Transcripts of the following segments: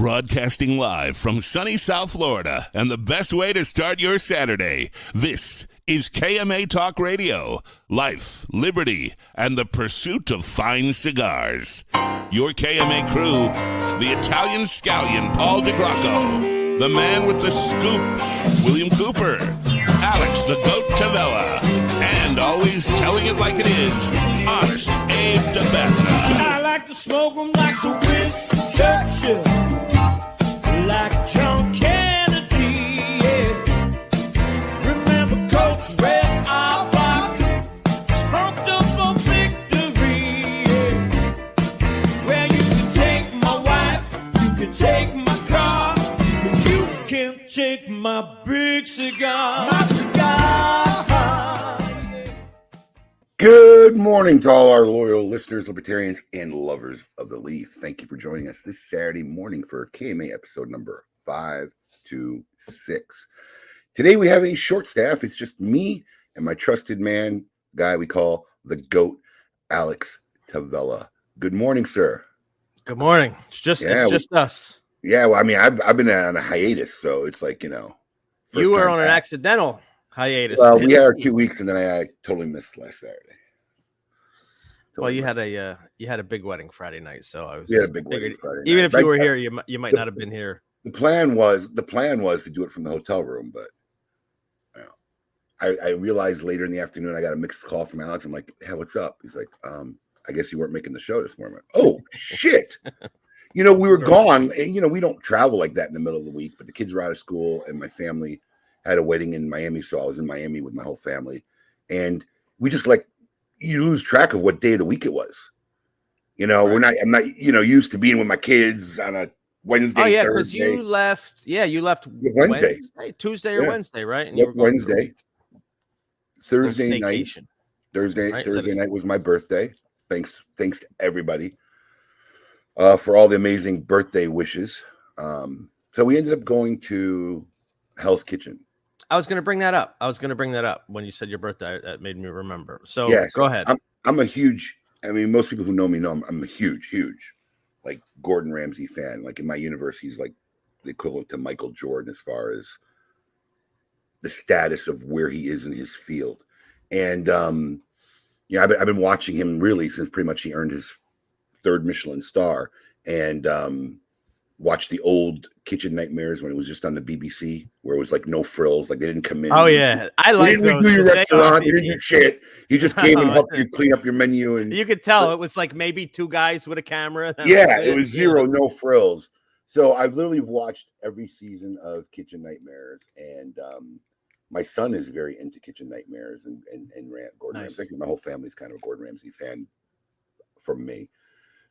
Broadcasting live from sunny South Florida and the best way to start your Saturday. This is KMA Talk Radio. Life, liberty, and the pursuit of fine cigars. Your KMA crew, the Italian scallion Paul DeGrocco, the man with the scoop, William Cooper, Alex the Goat Tavella, and always telling it like it is, honest Abe Dababneh. I like to smoke 'em like some Winston Churchill, Good morning to all our loyal listeners, libertarians, and lovers of the leaf. Thank you for joining us this Saturday morning for KMA episode number 526. Today we have a short staff. It's just me and my trusted man, guy we call the GOAT, Alex Tavella. Good morning, sir. Good morning. It's just Yeah, it's we- just us. Yeah, well, I mean, I've, I've been on a hiatus, so it's like, you know. you were on an accidental hiatus. Well, we had our two weeks, and then I, I totally missed last Saturday. well, you missed had a uh, you had a big wedding Friday night, so I was We a big figured wedding Friday even night. if you were here, you mi- you might not have been here. The plan was the plan was to do it from the hotel room, but you know, I, I realized later in the afternoon I got a mixed call from Alex. I'm like, "Hey, what's up?" He's like, um, "I guess you weren't making the show this morning." Like, oh shit! You know, we were gone, and you know, we don't travel like that in the middle of the week. But the kids were out of school, and my family had a wedding in Miami, so I was in Miami with my whole family, and we just like you lose track of what day of the week it was. You know, we're not. I'm not. You know, used to being with my kids on a Wednesday. oh yeah, because you left. Yeah, you left Wednesday. Wednesday, Tuesday or Yeah. Wednesday, right? And for Wednesday. Thursday night. Thursday. right? Thursday night was my birthday. Thanks, thanks to everybody uh, for all the amazing birthday wishes. Um, so we ended up going to Hell's Kitchen. I was going to bring that up. I was going to bring that up when you said your birthday. That made me remember. So Yeah, so go ahead. I'm I'm a huge. I mean, most people who know me know I'm, I'm a huge, huge, like Gordon Ramsay fan. Like in my universe, he's like the equivalent to Michael Jordan as far as the status of where he is in his field. And um, yeah, I've been, I've been watching him really since pretty much he earned his third Michelin star, and um, watched the old Kitchen Nightmares when it was just on the BBC, where it was like no frills, like they didn't come in. oh yeah, I like didn't those. your they restaurant. Didn't do shit. He just came and helped you clean up your menu and You could tell it was like maybe two guys with a camera. yeah, it was zero, no frills. So I've literally watched every season of Kitchen Nightmares, and um, my son is very into Kitchen Nightmares and and, and Ram, Gordon Nice. Ramsay. My whole family's kind of a Gordon Ramsay fan from me.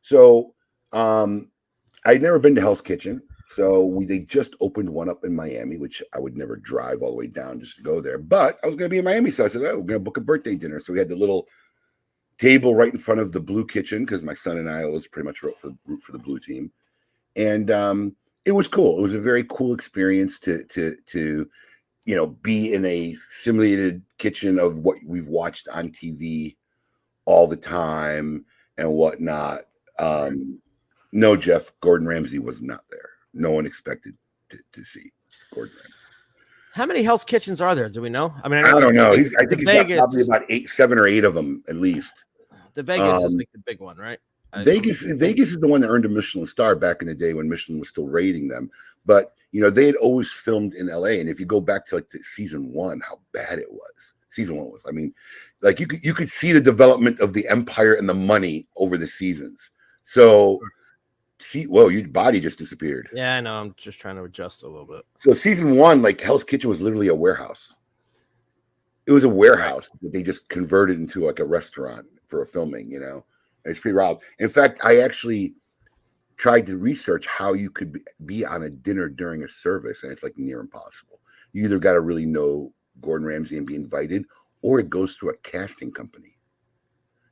So um, I'd never been to Hell's Kitchen. So we they just opened one up in Miami, which I would never drive all the way down just to go there. But I was going to be in Miami, so I said, "Oh, we're going to book a birthday dinner." So we had the little table right in front of the blue kitchen because my son and I always pretty much wrote for root for the blue team, and um, it was cool. It was a very cool experience to to to you know be in a simulated kitchen of what we've watched on TV all the time and whatnot. Um, no, Jeff Gordon Ramsay was not there. No one expected to, to see Gordon Ramsay. How many Hell's Kitchens are there? Do we know? I mean, I don't know. He's, I think he's got probably about eight, seven or eight of them at least. the Vegas is um, like the big one, right? I- Vegas, Vegas is the one that earned a Michelin star back in the day when Michelin was still rating them. But you know, they had always filmed in LA, and if you go back to like the season one, how bad it was. Season one was. I mean, like you could you could see the development of the empire and the money over the seasons. So, see, whoa, your body just disappeared. Yeah, I know. I'm just trying to adjust a little bit. So season one, like Hell's Kitchen was literally a warehouse. It was a warehouse that they just converted into like a restaurant for a filming, you know. And it's pretty wild. In fact, I actually tried to research how you could be, be on a dinner during a service, and it's like near impossible. You either got to really know Gordon Ramsay and be invited, or it goes through a casting company.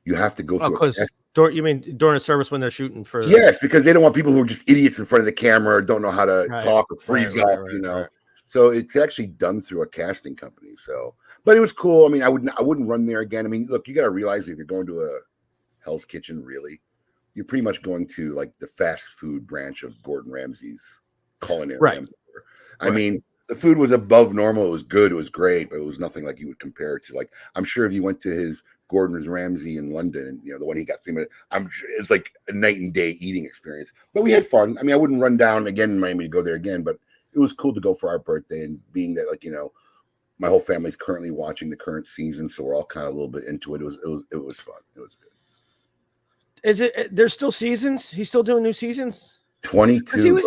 You have to go Oh, through. because you mean during a service when they're shooting for? yes, because they don't want people who are just idiots in front of the camera, or don't know how to Right, talk or freeze right, up, right, you know. So it's actually done through a casting company. So, but it was cool. I mean, I wouldn't, I wouldn't run there again. I mean, look, you got to realize if you're going to a Hell's Kitchen, really, you're pretty much going to like the fast food branch of Gordon Ramsay's culinary Right. empire. I Right. mean, the food was above normal. It was good. It was great, but it was nothing like you would compare it to. Like, I'm sure if you went to his Gordon's Ramsay in London, and you know, the one he got three minutes, I'm it's like a night and day eating experience. But we had fun. I mean, I wouldn't run down again in Miami to go there again, but it was cool to go for our birthday and being that, like, you know, my whole family's currently watching the current season, so we're all kind of a little bit into it. It was it was it was fun. It was good. Is it? Eh, there's still seasons. He's still doing new seasons. Twenty Because he was,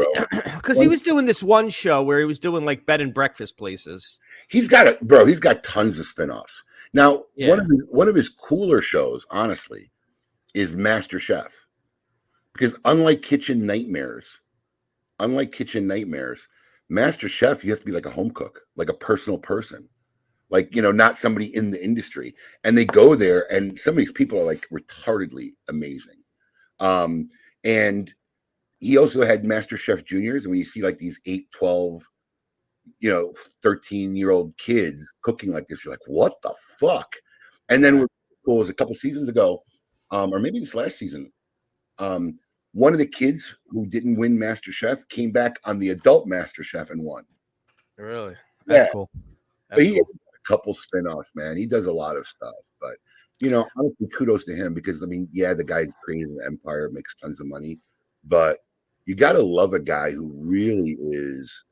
because he was doing this one show where he was doing like bed and breakfast places. He's got a bro. He's got tons of spin-offs. Now, Yeah. one of his, one of his cooler shows, honestly, is Master Chef. Because unlike Kitchen Nightmares, unlike Kitchen Nightmares, Master Chef, you have to be like a home cook, like a personal person. Like, you know, not somebody in the industry. And they go there and some of these people are like retardedly amazing. Um, and he also had Master Chef Juniors. And when you see like these 8, 12, you know, 13 year old kids cooking like this, you're like, what the fuck? And then what was a couple seasons ago, um, or maybe this last season, um, one of the kids who didn't win Master Chef came back on the adult Master Chef and won. Really? Yeah. That's cool. But he cool. a couple spin-offs, man. He does a lot of stuff. But you know, honestly, kudos to him because I mean, yeah, the guy's created an empire, makes tons of money, but you gotta love a guy who really is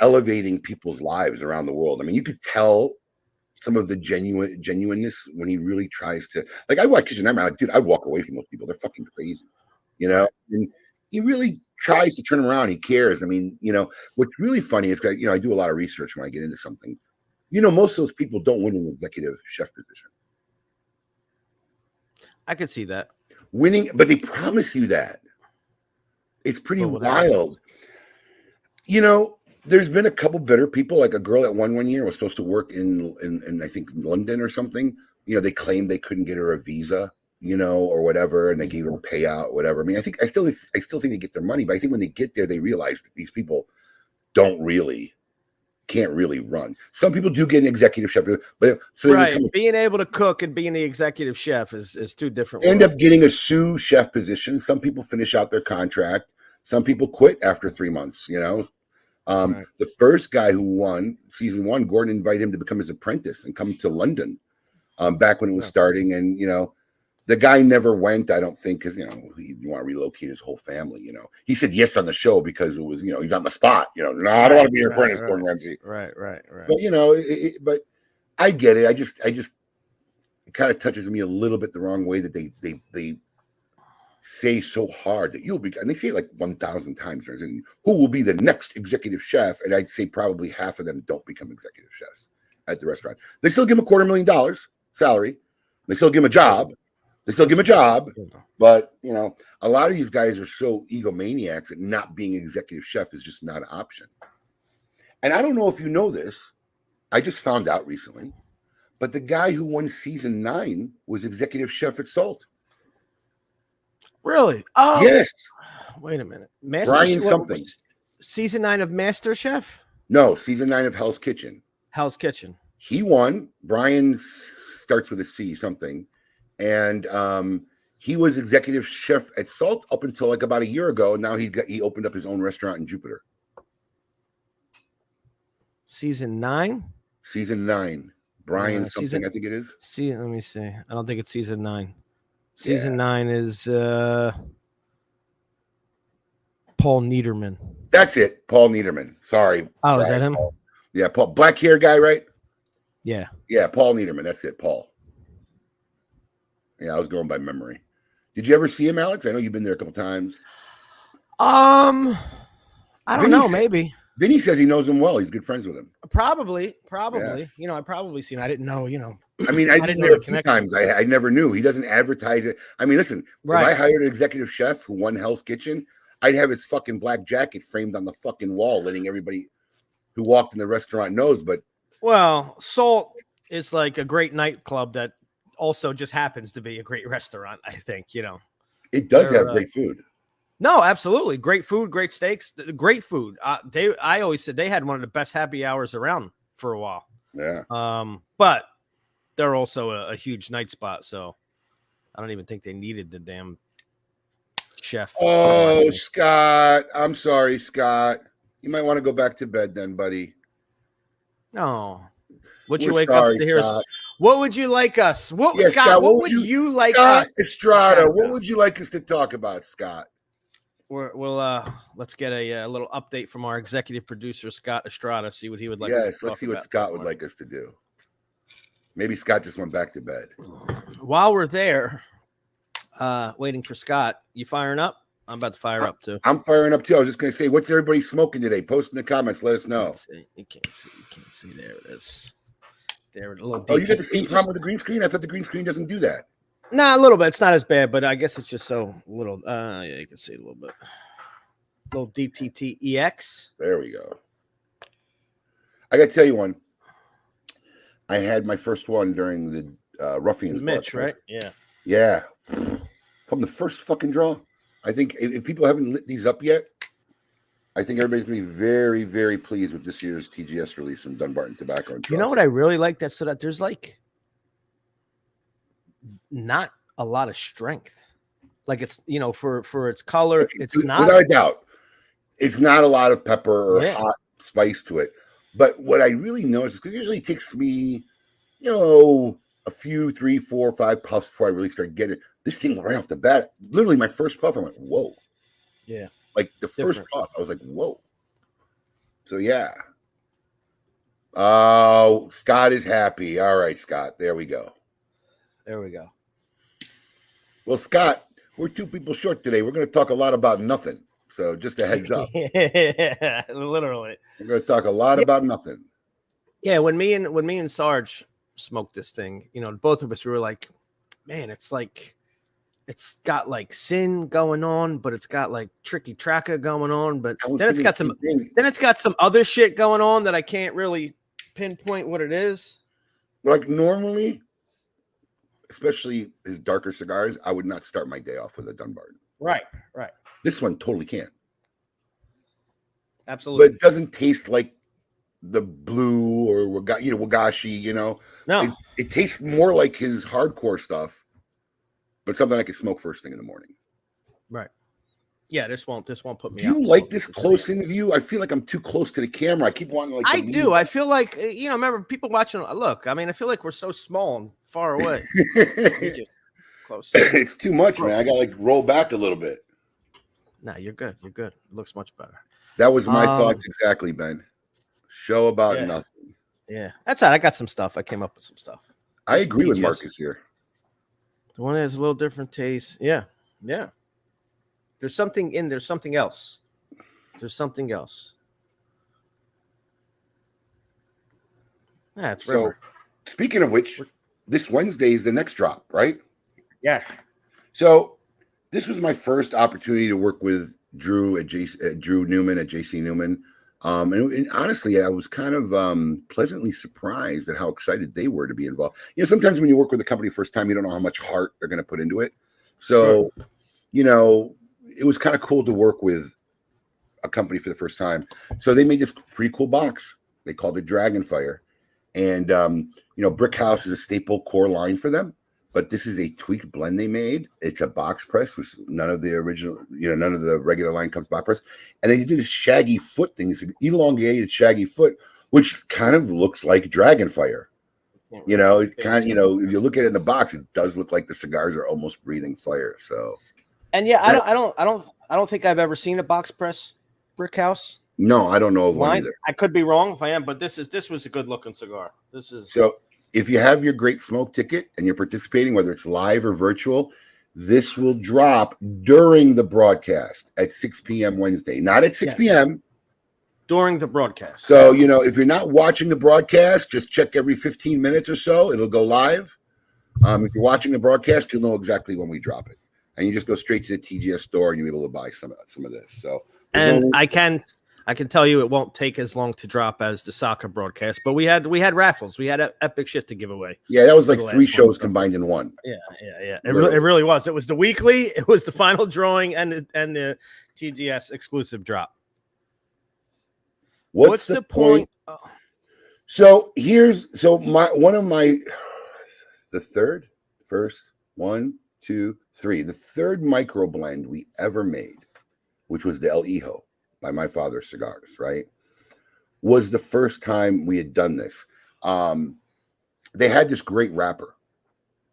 elevating people's lives around the world. I mean, you could tell some of the genuine genuineness when he really tries to like I watch Kitchen Nightmare, like, dude, I'd walk away from those people. They're fucking crazy, you know. And he really tries to turn around. He cares. I mean, you know, what's really funny is you know, I do a lot of research when I get into something. You know, most of those people don't win an executive chef position. I could see that. Winning, but they promise you that. It's pretty wild. You know, there's been a couple bitter people, like a girl that won one year was supposed to work in, in, in I think London or something. You know, they claimed they couldn't get her a visa, you know, or whatever, and they gave her mm-hmm. a payout, whatever. I mean, I think I still I still think they get their money, but I think when they get there, they realize that these people don't really can't really run. Some people do get an executive chef, but so right. become Being able to cook and being the executive chef is is two different. end worlds. up getting a sous chef position. Some people finish out their contract. Some people quit after three months. You know, um, Right. the first guy who won season one, Gordon invited him to become his apprentice and come to London um, back when it was Yeah. starting. And you know, the guy never went. I don't think because you know he want to relocate his whole family. You know, he said yes on the show because it was you know he's on the spot. You know, no, I don't want to be your Right, apprentice, right. Gordon Ramsay. Right. Right. Right. But you know, it, it, but I get it. I just, I just, it kind of touches me a little bit the wrong way that they, they, they say so hard that you'll be, and they say it like one thousand times. they're Who will be the next executive chef? And I'd say probably half of them don't become executive chefs at the restaurant. They still give them a quarter million dollars salary. They still give them a job. They still give them a job. But you know, a lot of these guys are so egomaniacs that not being executive chef is just not an option. And I don't know if you know this. I just found out recently, but the guy who won season nine was executive chef at Salt. Really? Oh, Yes. Wait a minute. Master Brian Chef- something. Season nine of Master Chef, No, season nine of Hell's Kitchen. Hell's Kitchen. He won. Brian starts with a C something. And um, he was executive chef at Salt up until like about a year ago. Now he got he opened up his own restaurant in Jupiter. Season nine. Season nine. Brian Uh, something, season- I think it is. See, let me see. I don't think it's season nine. Season nine is uh Paul Niederman. That's it. Paul Niederman. Sorry. Oh, is that him? Paul. Yeah, Paul. Black hair guy, right? Yeah. Yeah, Paul Niederman. That's it, Paul. Yeah, I was going by memory. Did you ever see him, Alex? I know you've been there a couple times. Um, I don't Vinny know. said- Maybe, Vinny says he knows him well. He's good friends with him. probably, probably. You know, I probably seen. I didn't know. You know, I mean, I, I did know a few times. I, I never knew. He doesn't advertise it. I mean, listen, if I hired an executive chef who won Hell's Kitchen, I'd have his fucking black jacket framed on the fucking wall, letting everybody who walked in the restaurant knows. But Well, Salt is like a great nightclub that also just happens to be a great restaurant. I think you know. it does They're, have uh, great food. No, absolutely. Great food, great steaks, great food. Uh, they, I always said they had one of the best happy hours around for a while. Yeah. Um, but they're also a, a huge night spot. So I don't even think they needed the damn chef. Oh, Scott. I'm sorry, Scott. You might want to go back to bed then, buddy. no. Would you We're wake sorry, up to hear? us? What would you like us? What Yeah, Scott? Scott, what, would you, like Scott us? Estrada, what would you like us to talk about, Scott? We're, we'll uh let's get a, uh little update from our executive producer Scott Estrada. See what he would like. yes, let's see what Scott would morning. like us to do. Maybe Scott just went back to bed. While we're there, uh, waiting for Scott, you firing up? I'm about to fire Uh, up too. I'm firing up too. I was just going to say, what's everybody smoking today? Post in the comments. Let us know. You can't see. You can't see. There it is. There, a little. Oh, you got the same problem with the green screen? I thought the green screen doesn't do that. Nah, a little bit. It's not as bad, but I guess it's just so little. Uh, yeah, you can see it a little bit. Little DTTEX. There we go. I got to tell you one. I had my first one during the uh, Ruffians. Mitch, right? Yeah. Yeah. From the first fucking draw. I think if, if people haven't lit these up yet, I think everybody's going to be very, very pleased with this year's TGS release from Dunbarton Tobacco. And You know what I really like that so that there's like not a lot of strength. Like it's you know for for its color, it's not. without a doubt. It's not a lot of pepper or Yeah. hot spice to it. But what I really noticed because it usually it takes me, you know, a few, three, four, five puffs before I really start getting it. This thing right off the bat, literally my first puff, I went, whoa. Yeah. Like the first puff, I was like, whoa. So yeah. Oh, Scott is happy. All right, Scott. There we go. There we go. Well, Scott, we're two people short today. We're going to talk a lot about nothing. So just a heads up. yeah, literally. We're going to talk a lot about nothing. Yeah, when me and when me and Sarge smoked this thing, you know, both of us we were like, man, it's like it's got like sin going on, but it's got like tricky tracker going on, but then it's got some thing. then it's got some other shit going on that I can't really pinpoint what it is. Like normally, especially his darker cigars, I would not start my day off with a Dunbarton. Right, right. This one totally can, but it doesn't taste like the blue or waga, you know wagashi. You know, no. it's, it tastes more like his hardcore stuff, but something I could smoke first thing in the morning. Right. Yeah, this won't this won't put me Do you like this close interview? I feel like I'm too close to the camera. I keep wanting like. I do. I feel like uh, you know, remember people watching look, I mean, I feel like we're so small and far away. Close. it's too much, man. I got to like roll back a little bit. No, you're good. You're good. It looks much better. That was my Um, thoughts exactly, Ben. Show about Yeah. nothing. Yeah. That's all. right. I got some stuff. I came up with some stuff. I agree with Marcus here. The one that has a little different taste. Yeah. Yeah. There's something in there's something else. There's something else. Yeah, it's So- Rimmer. Speaking of which, this Wednesday is the next drop, right? Yeah. So this was my first opportunity to work with Drew at, JC, at Drew Newman at JC Newman. Um, and, and honestly, I was kind of um, pleasantly surprised at how excited they were to be involved. You know, sometimes when you work with a company first time, you don't know how much heart they're going to put into it. So, you know, it was kind of cool to work with a company for the first time. So they made this pretty cool box. They called it Dragonfire. And, um, you know, Brick House is a staple core line for them but this is a tweaked blend they made. It's a box press, which none of the original, you know, none of the regular line comes box press. And they did this shaggy foot thing, this elongated shaggy foot, which kind of looks like Dragonfire. You know, it kind of, you know, if you look at it in the box, it does look like the cigars are almost breathing fire. So And yeah, I don't I don't I don't I don't think I've ever seen a box press brick house no, I don't know of one either. I could be wrong if I am, but this is this was a good looking cigar. This is So if you have your great smoke ticket and you're participating, whether it's live or virtual, this will drop during the broadcast at 6 p.m. Wednesday, not at 6 Yes. p.m. during the broadcast. So, you know, if you're not watching the broadcast, just check every 15 minutes or so. It'll go live. Um, if you're watching the broadcast, you'll know exactly when we drop it. And you just go straight to the TGS store and you'll be able to buy some, some of this. So, and only- I can I can tell you it won't take as long to drop as the soccer broadcast, but we had we had raffles, we had epic shit to give away. yeah, that was like the three one. shows combined in one. Yeah, yeah, yeah. It, re- it really was. It was the weekly, it was the final drawing, and the, and the TGS exclusive drop. What's, the, point? Oh, So here's so my one of my the third, first, one, two, three. The third micro blend we ever made, which was the El Hijo by my father's cigars, right? Was the first time we had done this. Um, they had this great wrapper,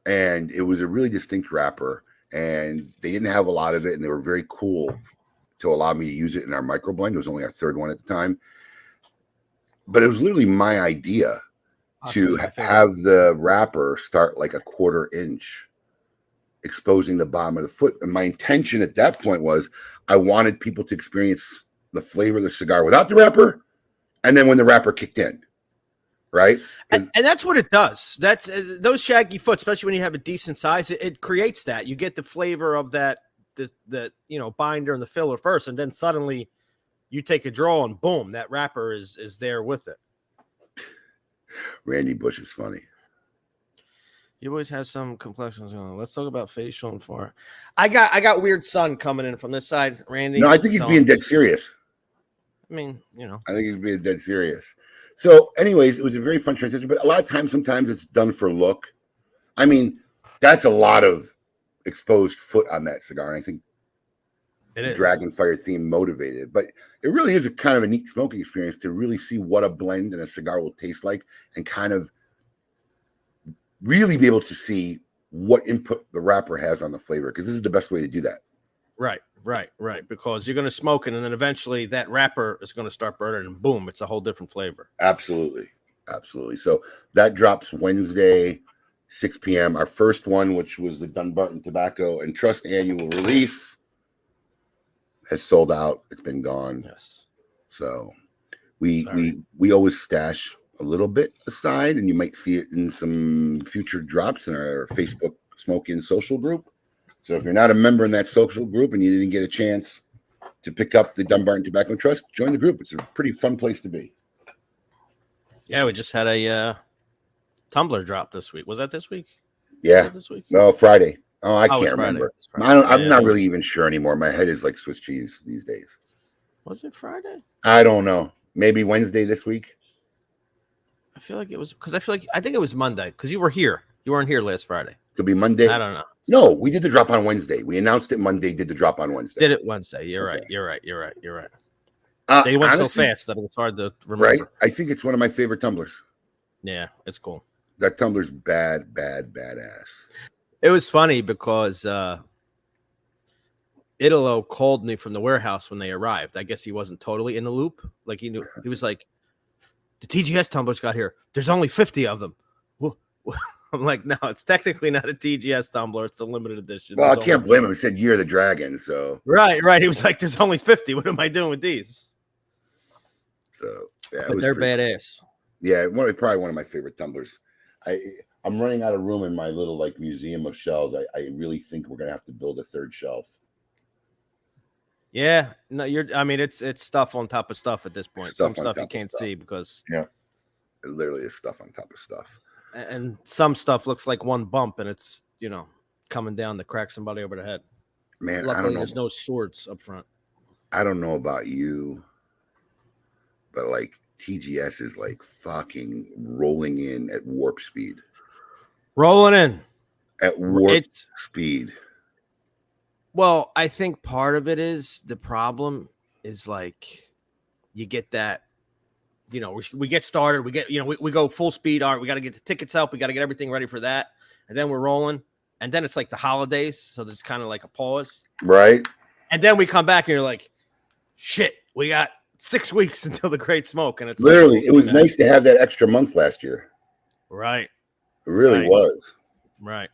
and it was a really distinct wrapper, and they didn't have a lot of it, and they were very cool to allow me to use it in our micro blend. It was only our third one at the time, but it was literally my idea Possibly to my have the wrapper start like a quarter inch exposing the bottom of the foot and my intention at that point was i wanted people to experience the flavor of the cigar without the wrapper and then when the wrapper kicked in right? and, and that's what it does. That's uh, those shaggy foot, especially when you have a decent size. It, it creates that you get the flavor of that the the you know binder and the filler first, and then suddenly you take a draw and boom, that wrapper is is there with it. randy bush is funny You always have some complexions going on. Let's talk about facial and far. I got I got weird sun coming in from this side, Randy. no i think he's so- being dead serious I mean, you know, i think he's being dead serious so anyways it was a very fun transition but a lot of times sometimes it's done for look i mean that's a lot of exposed foot on that cigar and i think it the is Dragon Fire theme motivated. But it really is a kind of a neat smoking experience to really see what a blend and a cigar will taste like and kind of really be able to see what input the wrapper has on the flavor because this is the best way to do that. Right, right, right. Because you're going to smoke it, and then eventually that wrapper is going to start burning, and boom, it's a whole different flavor. Absolutely. Absolutely. So that drops Wednesday, 6 p.m. Our first one, which was the Dunbarton Tobacco and Trust annual release, has sold out. It's been gone. Yes. So we Sorry. we we always stash a little bit aside, and you might see it in some future drops in our Facebook Smoke Inn social group. So if you're not a member in that social group and you didn't get a chance to pick up the Dunbarton Tobacco Trust, join the group. It's a pretty fun place to be. Yeah, we just had a uh, tumbler drop this week. Was that this week? Yeah. this week? No, Friday. Oh, I Oh, can't remember. I don't, I'm Yeah, not really was- even sure anymore. My head is like Swiss cheese these days. Was it Friday? I don't know. Maybe Wednesday this week. I feel like it was because I feel like I think it was Monday because you were here. You weren't here last Friday. Could be Monday. I don't know. No, we did the drop on Wednesday. We announced it Monday. Did the drop on Wednesday. Did it Wednesday? You're right. You're right. You're right. You're right. Uh, They went honestly, so fast that it was hard to remember. right? I think it's one of my favorite tumblers. Yeah, it's cool. That tumbler's bad, bad, badass. It was funny because uh Italo called me from the warehouse when they arrived. I guess he wasn't totally in the loop. Like he knew he was like, the TGS tumblers got here. There's only 50 of them. Wha- wha- I'm like, no, it's technically not a TGS tumbler. It's a limited edition. Well, I can't only- blame him. He said Year of the Dragon, so Right, right. He was like, there's only 50. What am I doing with these? so yeah, But they're pretty- badass. Yeah, one of- probably one of my favorite tumblers. I I'm running out of room in my little like museum of shelves. I, I really think we're gonna have to build a third shelf. Yeah, no, you're. I mean, it's it's stuff on top of stuff at this point. Stuff some stuff you can't stuff. see because, yeah, It literally is stuff on top of stuff. And some stuff looks like one bump, and it's you know coming down to crack somebody over the head. Man, I don't know. there's no swords up front. I don't know about you, but like TGS is like fucking rolling in at warp speed. Rolling in. At warp It's speed. well, I think part of it is the problem is like you get that. You know, we, we get started. We get, you know, we, we go full speed. All right, we got to get the tickets up. We got to get everything ready for that. And then we're rolling. And then it's like the holidays. So there's kind of like a pause. Right? And then we come back and you're like, shit, we got six weeks until the great smoke. And it's like, Literally, it was nice to have that extra month last year. Right, It really Right. was. right.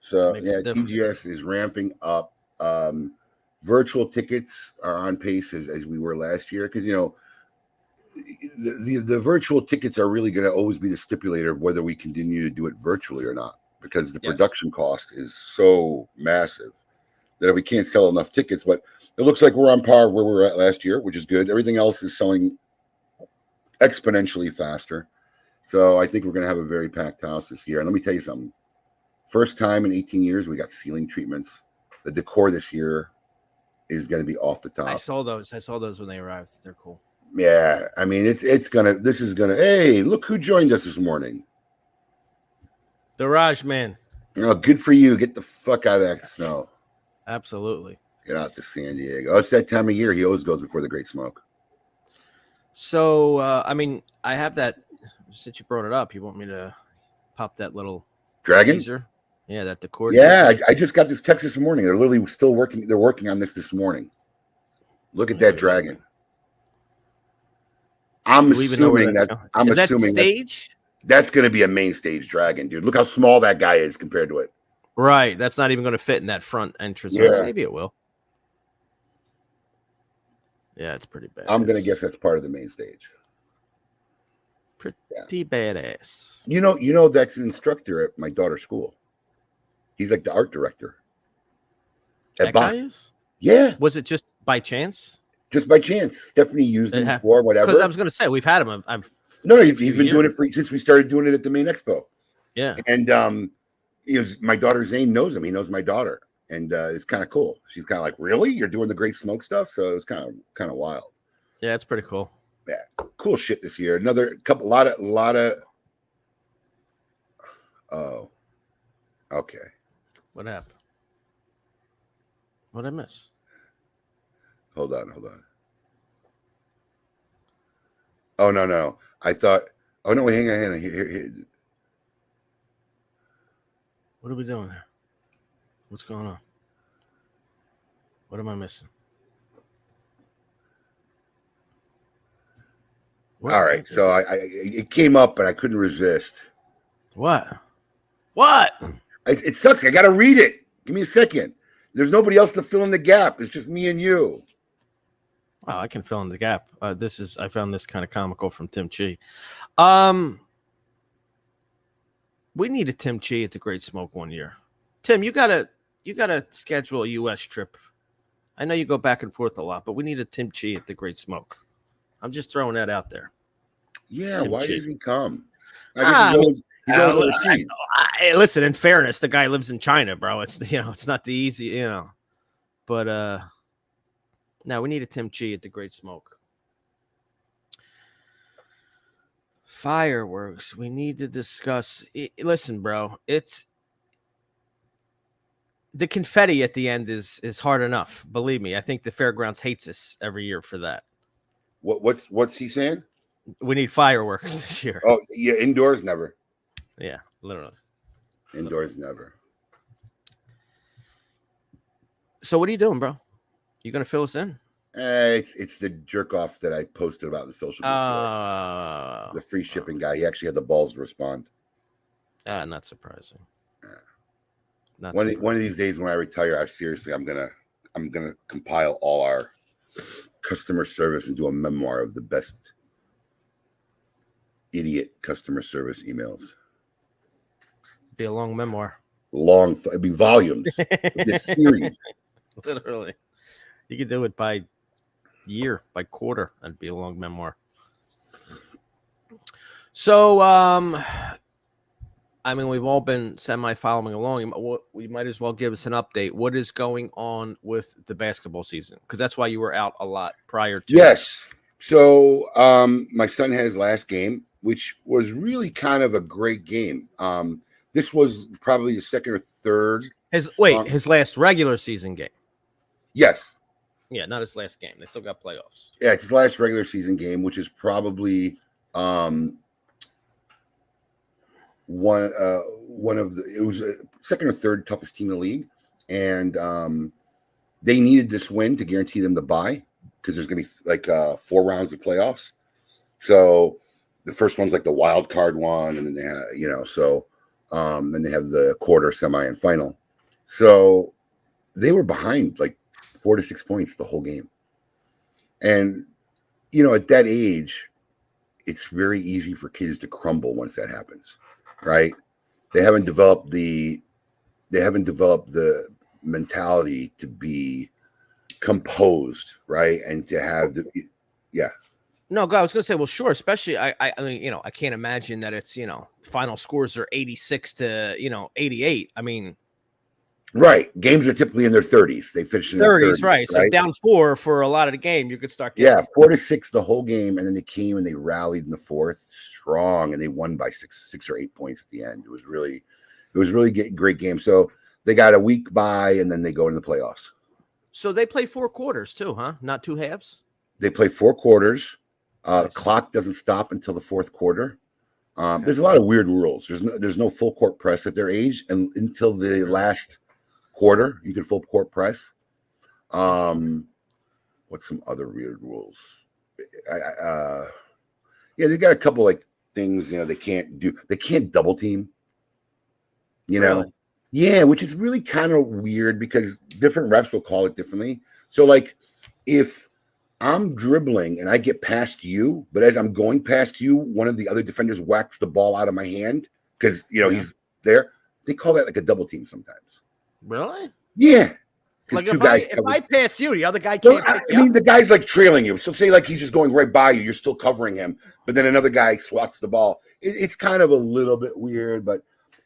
So yeah. TGS is ramping up. Um, virtual tickets are on pace as, as we were last year because you know the, the the virtual tickets are really going to always be the stipulator of whether we continue to do it virtually or not because the Yes. production cost is so massive that if we can't sell enough tickets, but it looks like we're on par where we were at last year, which is good. Everything else is selling exponentially faster. So I think we're going to have a very packed house this year. And let me tell you something. First time in 18 years, we got ceiling treatments. The decor this year is going to be off the top. I saw those. I saw those when they arrived. They're cool. Yeah, I mean it's it's gonna. This is gonna. Hey, look who joined us this morning. The Raj man. Oh, good for you. Get the fuck out of that snow. Absolutely. Get out to San Diego. Oh, it's that time of year. He always goes before the Great Smoke. So, uh, I mean, I have that. Since you brought it up, you want me to pop that little Dragon. teaser? Yeah, that Decord. Yeah, I, I just got this text this morning. They're literally still working. They're working on this this morning. Look at that dragon. I'm Do we even know where assuming that going? I'm Is assuming that stage. that's going to be a main stage dragon, dude. Look how small that guy is compared to it. Right. That's not even going to fit in that front entrance. Yeah. Maybe it will. Yeah, it's pretty bad. I'm going to guess that's part of the main stage. pretty badass. You know, you know that's an instructor at my daughter's school. He's like the art director. At That guy is? Yeah, Was it just by chance? Just by chance. Stephanie used It before, whatever. Because I was going to say we've had him. I've, I've no, no, he's, he's been doing it for since we started doing it at the main expo. yeah. And um, he was, my daughter Zane knows him. He knows my daughter, and uh, it's kind of cool. She's kind of like, "Really? You're doing the Great Smoke stuff?" So it's kind of kind of wild. Yeah, it's pretty cool. Yeah, cool shit this year. Another couple, lot of, lot of. Oh, okay. What happened? What did I miss? Hold on, hold on. Oh no, no. I thought. Oh no, wait, hang on, hang on. Here, here, here. What are we doing here? What's going on? What am I missing? What- All right, so I, I it came up, but I couldn't resist. what? What? It, it sucks. I got to read it. Give me a second. There's nobody else to fill in the gap. It's just me and you. Wow, I can fill in the gap. Uh, this is I found this kind of comical from Tim Chi. Um, we needed Tim Chi at the Great Smoke one year. Tim, you gotta you gotta schedule a U.S. trip. I know you go back and forth a lot, but we need a Tim Chi at the Great Smoke. I'm just throwing that out there. Yeah, Tim why Chi. doesn't he come? I guess Ah, he's always, he's I- overseas. I, listen, in fairness, the guy lives in China, bro. It's you know, it's not the easy, you know. But uh no, we need a Tim Chi at the Great Smoke. Fireworks. We need to discuss. listen, bro. It's the confetti at the end is is hard enough. Believe me. I think the fairgrounds hates us every year for that. What, what's what's he saying? We need fireworks this year. Oh, yeah, indoors never. Yeah, literally. Indoors never. So what are you doing, bro? You gonna fill us in? Eh, it's it's the jerk off that I posted about in the social media. Uh, the free shipping guy. He actually had the balls to respond. ah, not surprising. Not One of, surprising. one of these days when I retire, I seriously I'm gonna I'm gonna compile all our customer service and do a memoir of the best idiot customer service emails. be a long memoir. Long, it'd be volumes. this series. Literally, you could do it by year, by quarter. That'd be a long memoir. So, um, I mean, we've all been semi following along. You We might as well give us an update. What is going on with the basketball season? Because that's why you were out a lot prior to. Yes. So um my son had his last game, which was really kind of a great game. Um this was probably the second or third. His wait, Um, his last regular season game. Yes. Yeah, not his last game. They still got playoffs. Yeah, it's his last regular season game, which is probably um one uh one of the it was second or third toughest team in the league. And um they needed this win to guarantee them the bye because there's gonna be like uh four rounds of playoffs. So the first one's like the wild card one, and then they have, you know, so um then they have the quarter, semi, and final. So they were behind like four to six points the whole game. And you know, at that age, it's very easy for kids to crumble once that happens, right? They haven't developed the they haven't developed the mentality to be composed, right? And to have the yeah. No, God, I was gonna say, well, sure, especially I, I, I mean, you know, I can't imagine that it's you know, final scores are eighty six to you know eighty eight. I mean, right games are typically in their 30s. They finish in their thirties, 30s, right? So down four for a lot of the game, you could start. Getting, Yeah, four to six the whole game, and then they came and they rallied in the fourth strong, and they won by six, six or eight points at the end. It was really, It was really great game. So they got a week by, and then they go in the playoffs. So they play four quarters too, huh? Not two halves. They play four quarters. Uh, the clock doesn't stop until the fourth quarter. Um, Okay. There's a lot of weird rules. There's no there's no full court press at their age, and until the last quarter, you can full court press. Um, what's some other weird rules? I, I, uh, yeah, they got a couple like things. You know, they can't do. They can't double team. You know, Really? yeah, which is really kind of weird because different refs will call it differently. So, like, if I'm dribbling and I get past you, but as I'm going past you, one of the other defenders whacks the ball out of my hand because you know Yeah. he's there. They call that like a double team sometimes. Really? Yeah. Like two if I if I pass you, the other guy can't. I, pick I you mean, up? the guy's like trailing you. So say like he's just going right by you, you're still covering him, but then another guy swats the ball. It, it's kind of a little bit weird, but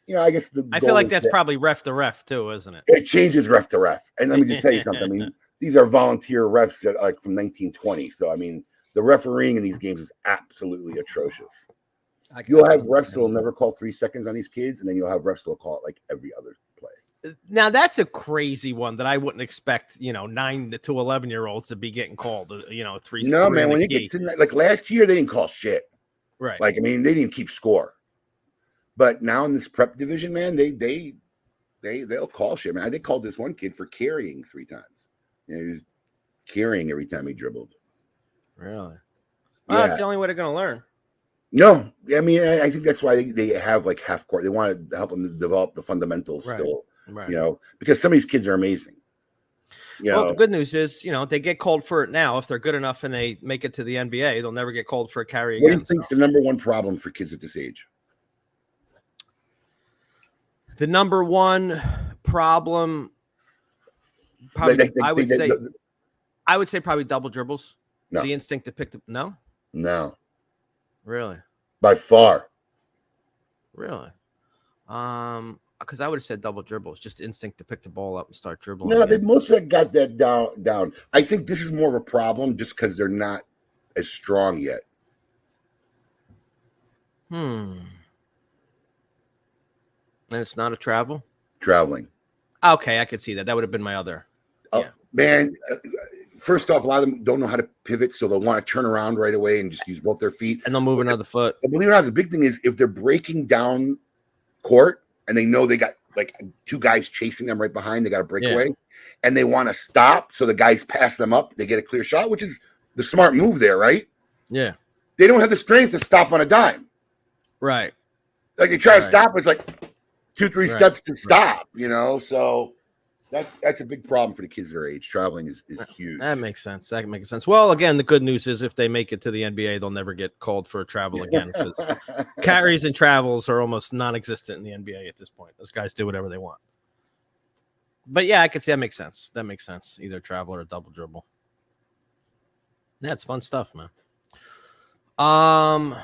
you know, I guess the I feel like that's that- probably ref to ref too, isn't it? it changes ref to ref. And let me just tell you something. I mean, these are volunteer refs that like from 1920. So I mean, the refereeing in these games is absolutely atrocious. I can- You'll have refs that'll never call three seconds on these kids, and then you'll have refs that'll call it like every other play. Now that's a crazy one that I wouldn't expect. You know, nine to eleven year olds to be getting called. uh, You know, three. No, three man, when key. gets to like last year, they didn't call shit. right, Like, I mean, they didn't keep score. But now in this prep division, man, they they they they'll call shit, man. They called this one kid for carrying three times. You know, he was carrying every time he dribbled. really. Well, Yeah. that's the only way they're going to learn. No, I mean, I, I think that's why they, they have like half court. They want to help them develop the fundamentals Right. still, Right. you know, because some of these kids are amazing. You well, know, the good news is, you know, they get called for it now. If they're good enough and they make it to the NBA, they'll never get called for a carry what do you again. think's so. the number one problem for kids at this age? The number one problem, probably, They- they- I would they- say, I would say probably double dribbles. No. The instinct to pick the no, no, really, by far. really. Um, because I would have said double dribbles, just instinct to pick the ball up and start dribbling. No, they again. most of that got that down. Down. I think this is more of a problem just because they're not as strong yet. Hmm. And it's not a travel. Traveling, Okay, I could see that. That would have been my other. oh, Yeah. man. uh, First off, a lot of them don't know how to pivot, so they'll want to turn around right away and just use both their feet. And they'll move another foot. Believe it or not, the big thing is if they're breaking down court and they know they got like two guys chasing them right behind, they got a breakaway, and they want to stop, so the guys pass them up, they get a clear shot, which is the smart move there, right? Yeah. They don't have the strength to stop on a dime. Right. Like they try to stop, it's like two, three Right. steps to stop, you know. So that's that's a big problem for the kids their age. Traveling is, is huge. That makes sense. That makes sense. Well, again, the good news is if they make it to the NBA, they'll never get called for a travel again because carries and travels are almost non-existent in the NBA at this point. Those guys do whatever they want. But yeah, I could see that makes sense. That makes sense. Either travel or a double dribble. Yeah, it's fun stuff, man. Um,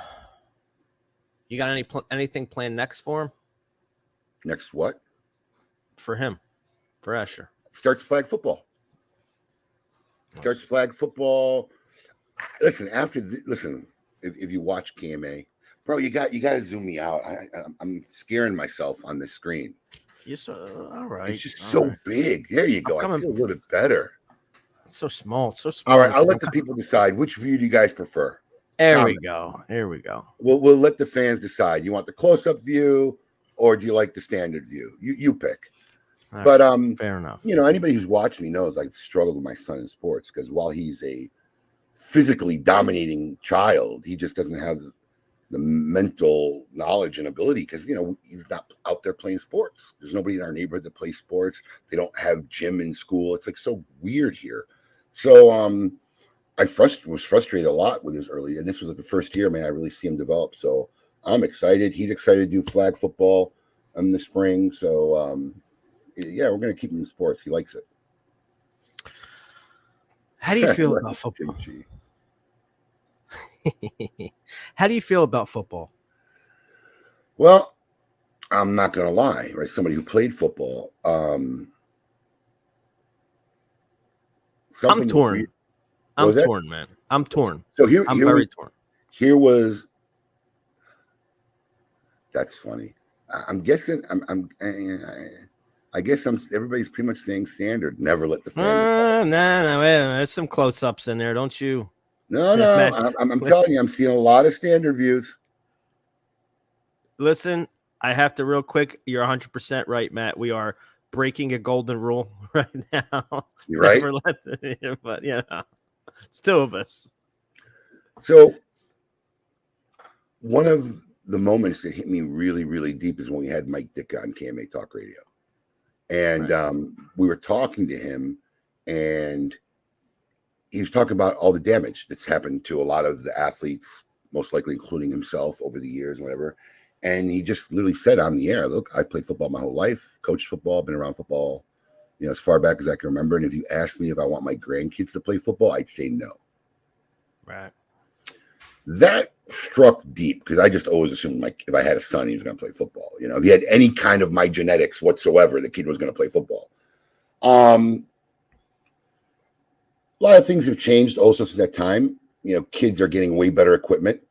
you got any pl- anything planned next for him? Next, what For him, Asher. starts flag football? Starts flag football. Listen, after the, listen, if, if you watch KMA, bro, you got you got to zoom me out. I, I, I'm scaring myself on the screen. Yes, uh, all right. It's just so right. big. There you go. I feel a little bit better. It's so small. It's so small. All right, I'll let the people decide which view do you guys prefer. There we go. There we go. We'll we'll let the fans decide. You want the close up view or do you like the standard view? You you pick. All But right, um, fair enough. you know, anybody who's watching me knows I've struggled with my son in sports because while he's a physically dominating child, he just doesn't have the mental knowledge and ability because you know he's not out there playing sports. There's nobody in our neighborhood that plays sports. They don't have gym in school. It's like so weird here. So um I frust- was frustrated a lot with his early, and this was like the first year, man. I really see him develop. So I'm excited. He's excited to do flag football in the spring. So um yeah, we're gonna keep him in sports. He likes it. How do you feel about football? How do you feel about football? Well, I'm not gonna lie, right? Somebody who played football. Um I'm torn. weird- I'm that? torn, man. I'm torn. So here, I'm here very was, torn. here was that's funny. I'm guessing. I'm. I'm I, I guess I'm. Everybody's pretty much saying standard. Never let the fan. Uh, nah, nah, wait. There's some close ups in there. Don't you? no, no. I'm, I'm, I'm telling you, I'm seeing a lot of standard views. Listen, I have to real quick. You're 100% right, Matt. We are breaking a golden rule right now. You're right. Never let the- but, you know, it's two of us. So, one of the moments that hit me really, really deep is when we had Mike Dick on KMA Talk Radio, and Right. um, we were talking to him, and he was talking about all the damage that's happened to a lot of the athletes, most likely including himself over the years, whatever. And he just literally said on the air, "Look, I played football my whole life, coached football, been around football, you know, as far back as I can remember. And if you asked me if I want my grandkids to play football, I'd say no." Right. That struck deep because I just always assumed like if I had a son, he was going to play football. You know, if he had any kind of my genetics whatsoever, the kid was going to play football. Um, a lot of things have changed also since that time. You know, kids are getting way better equipment.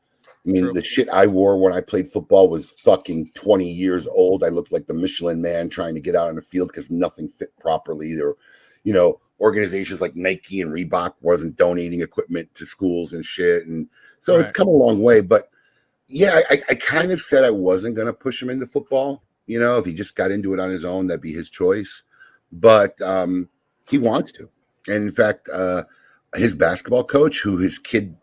I mean, True. the shit I wore when I played football was fucking 20 years old. I looked like the Michelin man trying to get out on the field because nothing fit properly. There, were, you know, organizations like Nike and Reebok wasn't donating equipment to schools and shit. And so it's come a long way. But yeah, I, I kind of said I wasn't going to push him into football. You know, if he just got into it on his own, that'd be his choice. But um, he wants to. And in fact, uh, his basketball coach, who his kid,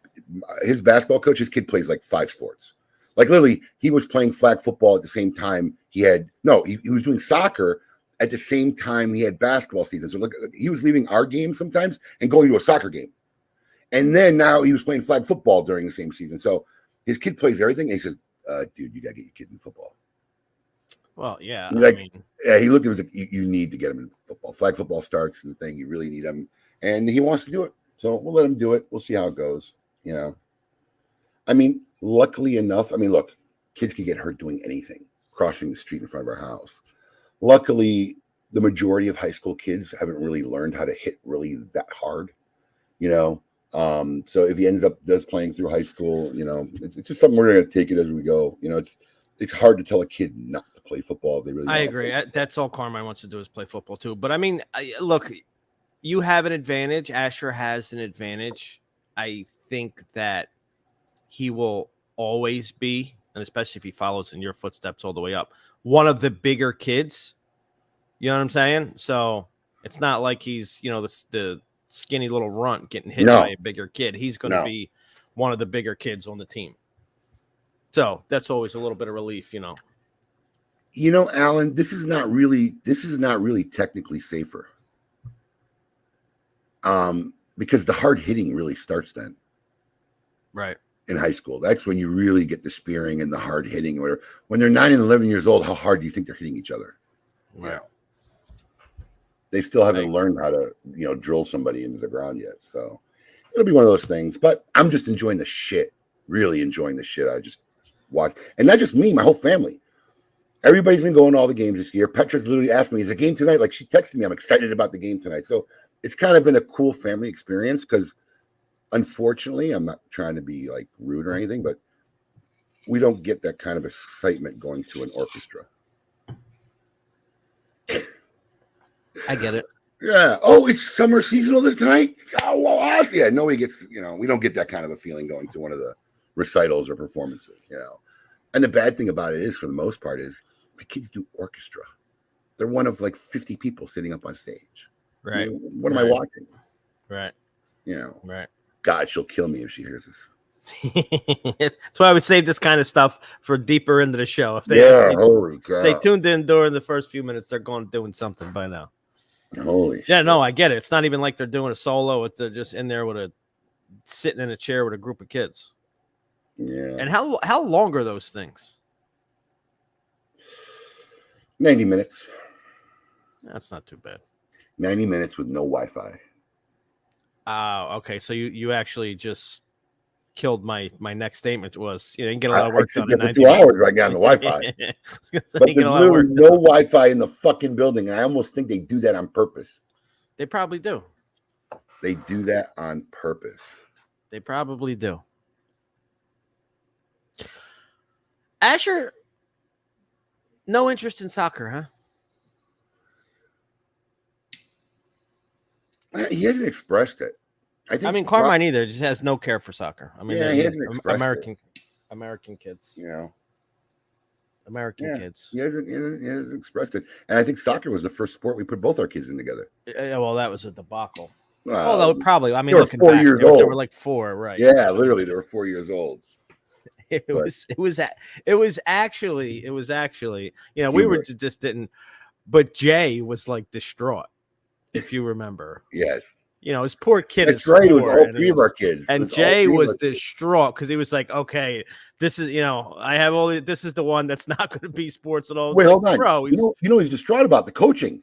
his basketball coach, his kid plays like five sports. Like literally, he was playing flag football at the same time he had no, he, he was doing soccer at the same time he had basketball season. So look, he was leaving our game sometimes and going to a soccer game. And then now he was playing flag football during the same season. So his kid plays everything. And he says, uh, dude, you gotta get your kid in football. Well, yeah. Like- I mean, Yeah, he looked at like, you, you need to get him in football. Flag football starts and the thing. You really need him. And he wants to do it. So we'll let him do it. We'll see how it goes. You know. I mean, luckily enough, I mean, look, kids can get hurt doing anything, crossing the street in front of our house. Luckily, the majority of high school kids haven't really learned how to hit really that hard, you know. Um, so if he ends up does playing through high school, you know, it's, it's just something we're gonna take it as we go. You know, it's it's hard to tell a kid not to play football they really I agree. I- That's all Carmine wants to do is play football too. But I mean, I, look, you have an advantage. Asher has an advantage. I think that he will always be, and especially if he follows in your footsteps all the way up, one of the bigger kids. You know what I'm saying? So it's not like he's, you know, the, the skinny little runt getting hit No. by a bigger kid. He's going to No. be one of the bigger kids on the team. So that's always a little bit of relief, you know. you know alan this is not really this is not really technically safer um because the hard hitting really starts then Right. in high school that's when you really get the spearing and the hard hitting or whatever when they're 9 and 11 years old how hard do you think they're hitting each other Right. They still haven't Right. learned how to you know drill somebody into the ground yet. So it'll be one of those things but i'm just enjoying the shit really enjoying the shit i just watch. And not just me my whole family. Everybody's been going to all the games this year. Petra's literally asked me is a game tonight? Like she texted me i'm excited about the game tonight. So it's kind of been a cool family experience because unfortunately i'm not trying to be like rude or anything but we don't get that kind of excitement going to an orchestra I get it. Yeah. Oh, it's summer seasonal this tonight. Oh, well, awesome. Yeah. Nobody gets, you know, we don't get that kind of a feeling going to one of the recitals or performances, you know. And the bad thing about it is, for the most part, is my kids do orchestra. They're one of like 50 people sitting up on stage. I Right. mean, what am I watching? Right. You know, Right. God, she'll kill me if she hears this. That's why I would save this kind of stuff for deeper into the show. If they, yeah. if Holy they tuned in during the first few minutes, they're going doing something by now. Holy Yeah, shit. no, I get it. It's not even like they're doing a solo. It's just in there with a sitting in a chair with a group of kids. Yeah. And how how long are those things? 90 minutes. That's not too bad. 90 minutes with no Wi Fi. Oh, okay. So you you actually just killed my my next statement was you didn't get a lot of I work sit done. there in for two 90 hours right now on the Wi Fi. but there's literally no Wi Fi in the fucking building. I almost think they do that on purpose. They probably do. They do that on purpose. They probably do. Asher, No interest in soccer, huh? Uh, He hasn't expressed it. I think. I mean, Carmine either just has no care for soccer. I mean, Yeah, he hasn't Am- expressed it. American, American kids, You know, American Yeah, kids. he hasn't, he hasn't, he hasn't expressed it. And I think soccer was the first sport we put both our kids in together. Yeah, well, that was a debacle. Well, Although probably, I mean, looking four back, years were- they were like four, right? yeah, literally, they were four years old. it but- was it was it was actually it was actually you know we were just didn't but jay was like distraught if you remember Yes, you know his poor kid that's is right. It was all three of our kids. And jay was distraught because he was like okay this is you know i have all the, this is the one that's not going to be sports at all Wait, like, hold on, bro You know, you know, he's distraught about the coaching.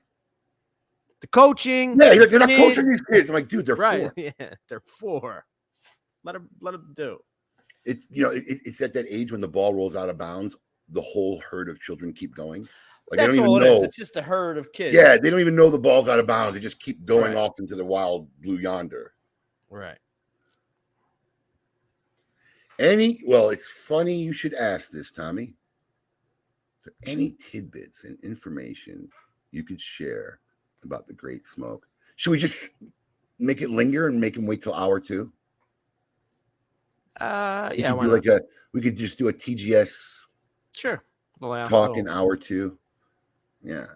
the coaching Yeah, his you're not kid." coaching these kids. I'm like, dude, they're right four. yeah they're four let them, let them do It's you know, it, it's at that age when the ball rolls out of bounds, the whole herd of children keep going. Like that's they don't all even it is know. it's just a herd of kids Yeah, they don't even know the ball's out of bounds. They just keep going Right. off into the wild blue yonder. right Any well, it's funny you should ask this, Tommy. So any tidbits and information you could share about the Great Smoke? Should we just make it linger and make him wait till hour two? uh We yeah could why not? like a we could just do a TGS sure Little hour- talk little- in hour two. Yeah.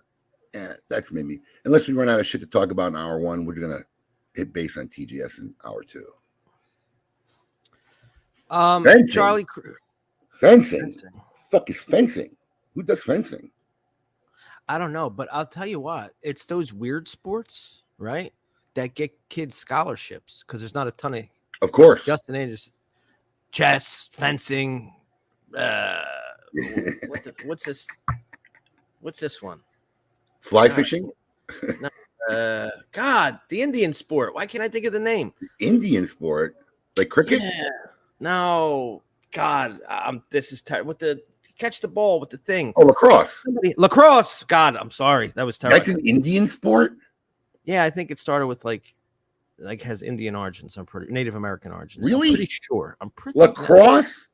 Yeah, that's maybe unless we run out of shit to talk about in hour one, we're gonna hit base on TGS in hour two. Um, Fencing. Charlie. Cr- Fencing. Fuck is fencing? Who does fencing? I don't know, but I'll tell you what. It's those weird sports, right? That get kids scholarships because there's not a ton of Of course. Justin Andrews, chess, fencing. Uh, what the, what's this? What's this one? Fly God, fishing? Uh, God, the Indian sport. Why can't I think of the name? Indian sport, like cricket. Yeah. No, God, um, this is terrible. With the catch the ball with the thing. Oh, lacrosse. Somebody, lacrosse. God, I'm sorry. That was terrible. That's an Indian sport. Yeah, I think it started with like, like has Indian origins. I'm pretty Native American origins. Really? I'm pretty sure. I'm pretty Lacrosse.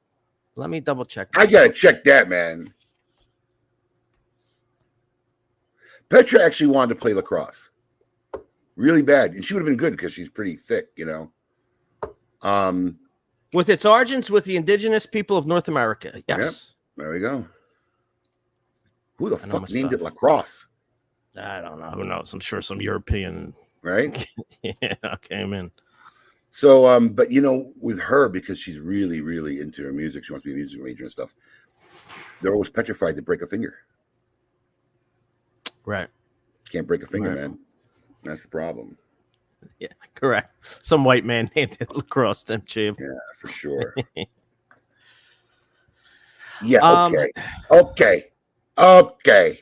Let me double check. I gotta check that, man. Petra actually wanted to play lacrosse, really bad, and she would have been good because she's pretty thick, you know. Um, with its origins with the indigenous people of North America. Yes. there we go. Who the I fuck named it lacrosse? I don't know. Who knows? I'm sure some European Right. yeah, came in. So, um, but you know, with her because she's really, really into her music, she wants to be a music major and stuff. They're always petrified to break a finger. Right. Can't break a finger, Right. man. That's the problem. Yeah. Correct. Some white man named it lacrosse. Them cheap. Yeah, for sure. yeah. Um, Okay. okay. Okay.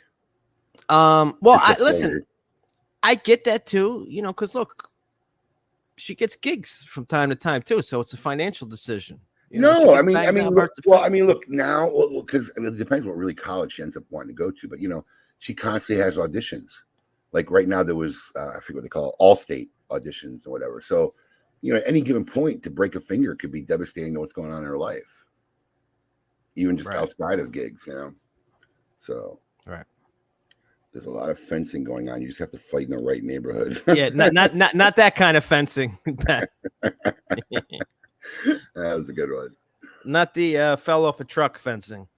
Um. Well, I, listen. I get that too. You know, because look, she gets gigs from time to time too, so it's a financial decision. You know, no, I mean, I mean, look, well. I mean, look now, because it depends what really college she ends up wanting to go to. But you know, she constantly has auditions. Like right now, there was uh, I forget what they call it, all state auditions or whatever. So, you know, at any given point, to break a finger could be devastating to what's going on in her life, even just Right. outside of gigs. You know, so Right. There's a lot of fencing going on. You just have to fight in the right neighborhood. yeah, not, not not not that kind of fencing. that was a good one. not the uh, fell off a truck fencing.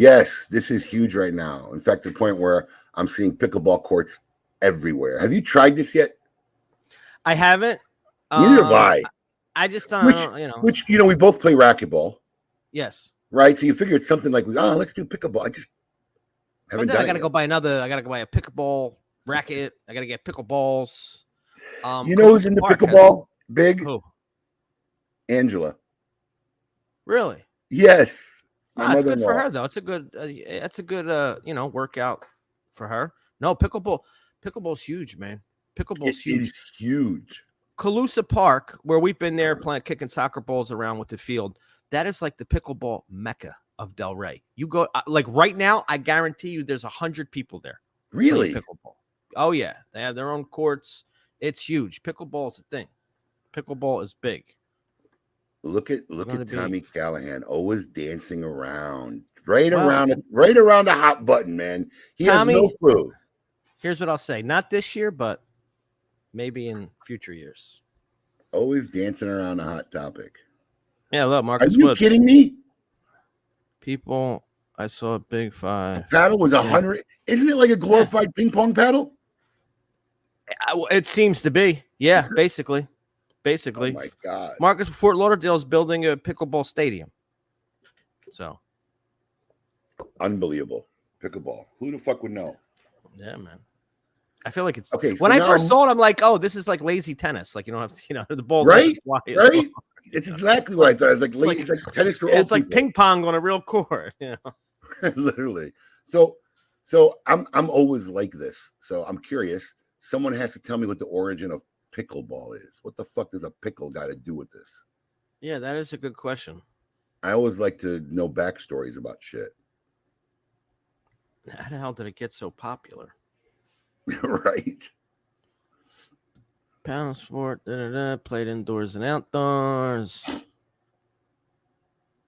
Yes, this is huge right now. In fact, to the point where I'm seeing pickleball courts everywhere. Have you tried this yet? I haven't. Neither have um, I. I just don't. Which- you know. Which you know, we both play racquetball, yes. right? So you figure it's something like, oh, let's do pickleball. I just haven't then I gotta go buy another. I gotta go buy a pickleball racket. I gotta get pickleballs. Um, You know who's in the Park pickleball? Big Who? Angela. Really? Yes, my it's good for her though. It's a good. Uh, it's a good. Uh, you know, workout for her. No pickleball. Pickleball's huge, man. Pickleball's It huge. is huge. Calusa Park, where we've been there playing kicking soccer balls around with the field, that is like the pickleball mecca of Delray. You go uh, like right now, I guarantee you, there's a hundred people there. Really? pickleball. Oh yeah, they have their own courts. It's huge. Pickleball is a thing. Pickleball is big. Look at look at Tommy Callahan always dancing around, right Wow. around right around the hot button, man. He Tommy- has no clue. Here's what I'll say: not this year, but maybe in future years. Always dancing around a hot topic. Yeah, look, Mark. Are you kidding me? People, I saw a big five. Paddle was a hundred. Isn't it like a glorified ping pong paddle? Uh, It seems to be. Yeah, basically. Oh Basically. my god! Marcus Fort Lauderdale is building a pickleball stadium. So, Unbelievable. Pickleball. Who the fuck would know? yeah, man. I feel like it's Okay, when so I now first saw it, I'm like, oh, this is like lazy tennis. Like you don't have to, you know, the ball Right? fly Right? It's exactly what I thought. It's like, like- it's like tennis for Yeah, old it's like people. ping pong on a real court. You know? literally. So, so I'm I'm always like this. So I'm curious. Someone has to tell me what the origin of pickleball is. What the fuck does a pickle got to do with this? Yeah, that is a good question. I always like to know backstories about shit. How the hell did it get so popular? right? Pound sport, da, da, da, played indoors and outdoors.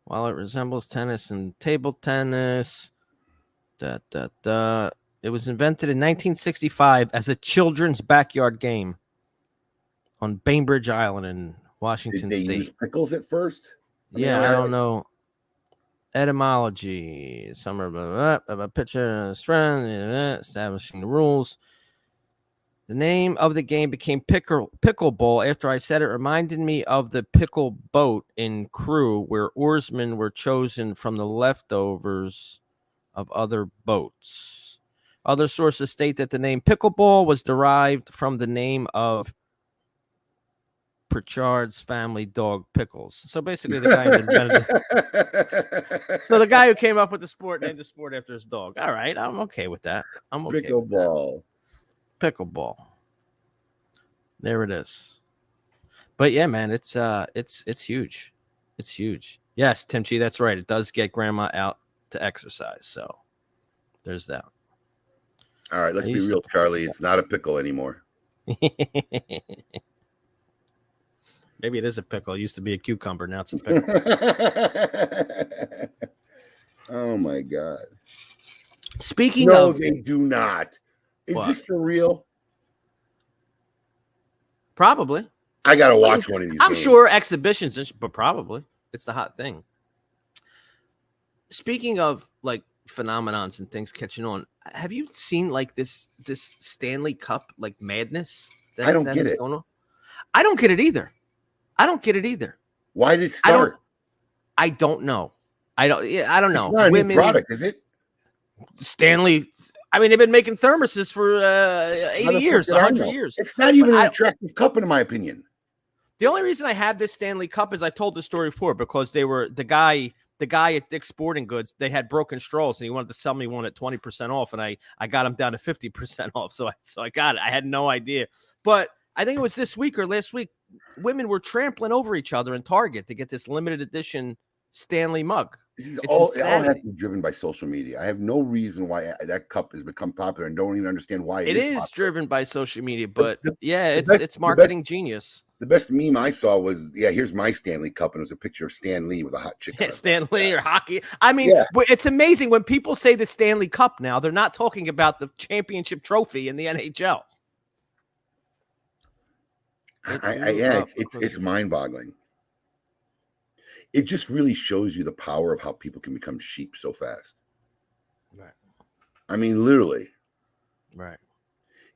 While it resembles tennis and table tennis, da, da, da. It was invented in 1965 as a children's backyard game on Bainbridge Island in Did Washington they State. use pickles at first? I mean, yeah, I- I don't know. Etymology, summer, blah, blah, blah, blah, picture, uh, strength, blah, blah, establishing the rules. The name of the game became pickle pickleball after I said it reminded me of the pickle boat in Crew, where oarsmen were chosen from the leftovers of other boats. Other sources state that the name pickleball was derived from the name of Pritchard's family dog Pickles. So basically, the guy invented. So the guy who came up with the sport named the sport after his dog. All right, I'm okay with that. I'm okay. pickleball. Pickleball. There it is. But yeah, man, it's uh it's it's huge. It's huge. Yes, Timchi, that's right. It does get grandma out to exercise. So there's that. All right, let's be real, Charlie. It's not a pickle anymore. Maybe it is a pickle. It used to be a cucumber. Now it's a pickle. oh my god. Speaking No, of they do not. Is What? this for real? probably, I gotta watch one of these. I'm games. sure exhibitions, but probably it's the hot thing. Speaking of like phenomenons and things catching on, have you seen like this this Stanley Cup like madness? That, I don't that get is it. Going on? I don't get it either. I don't get it either. Why did it I don't. start? I don't know. I don't. I don't know. It's not a new product, is it? Stanley. I mean, they've been making thermoses for uh, eighty years, hundred years. It's not even an attractive cup, in my opinion. The only reason I have this Stanley Cup is I told the story before because they were the guy, the guy at Dick's Sporting Goods. They had broken straws and he wanted to sell me one at twenty percent off, and I I got him down to fifty percent off. So I so I got it. I had no idea, but I think it was this week or last week. Women were trampling over each other in Target to get this limited edition Stanley mug. This is It's all, it all has to be driven by social media. I have no reason why uh, that cup has become popular and don't even understand why it is popular. driven by social media, but the- yeah, it's best- it's the best- marketing genius. The best meme I saw was, yeah, here's my Stanley Cup, and it was a picture of Stan Lee with a hot chick. on it. Stanley or hockey. I mean, Yeah. it's amazing when people say the Stanley Cup now, they're not talking about the championship trophy in the NHL. I, I, yeah, it's it's, it's mind boggling. It just really shows you the power of how people can become sheep so fast. Right. I mean, literally, Right.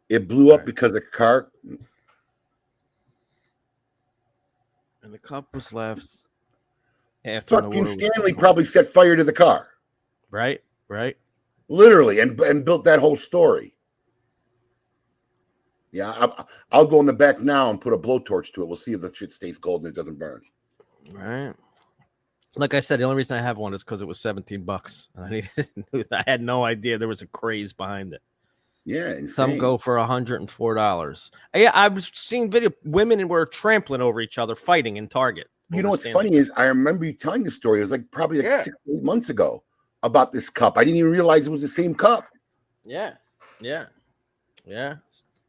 it blew up because a car. And the was left Fucking Stanley probably set fire to the car, Right. Right. literally, and and built that whole story. Yeah, I, I'll go in the back now and put a blowtorch to it. We'll see if the shit stays cold and it doesn't burn. Right. Like I said, the only reason I have one is because it was 17 bucks. I needed I had no idea there was a craze behind it. Yeah, insane. Some go for $104. Yeah, I was seeing video women were trampling over each other, fighting in Target. You know what's Stanley funny is I remember you telling the story. It was like probably like Yeah. six, eight months ago about this cup. I didn't even realize it was the same cup. Yeah, yeah, yeah.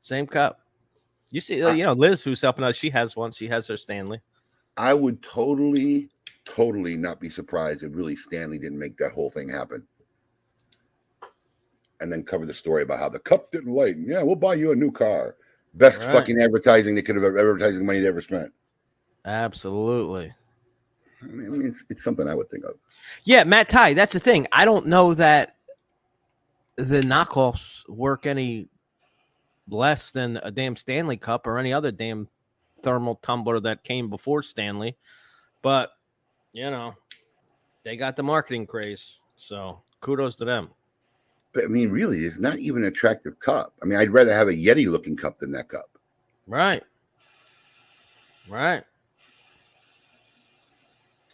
Same cup. You see, you know, Liz, who's helping us, she has one. She has her Stanley. I would totally, totally not be surprised if really Stanley didn't make that whole thing happen. And then cover the story about how the cup didn't lighten. Yeah, we'll buy you a new car. Best Right. fucking advertising they could have advertising money they ever spent. Absolutely. I mean, I mean, it's, it's something I would think of. Yeah, Matt Ty, that's the thing. I don't know that the knockoffs work any less than a damn Stanley Cup or any other damn thermal tumbler that came before Stanley. But, you know, they got the marketing craze. So kudos to them. But I mean, really, it's not even an attractive cup. I mean, I'd rather have a Yeti looking cup than that cup. Right. Right.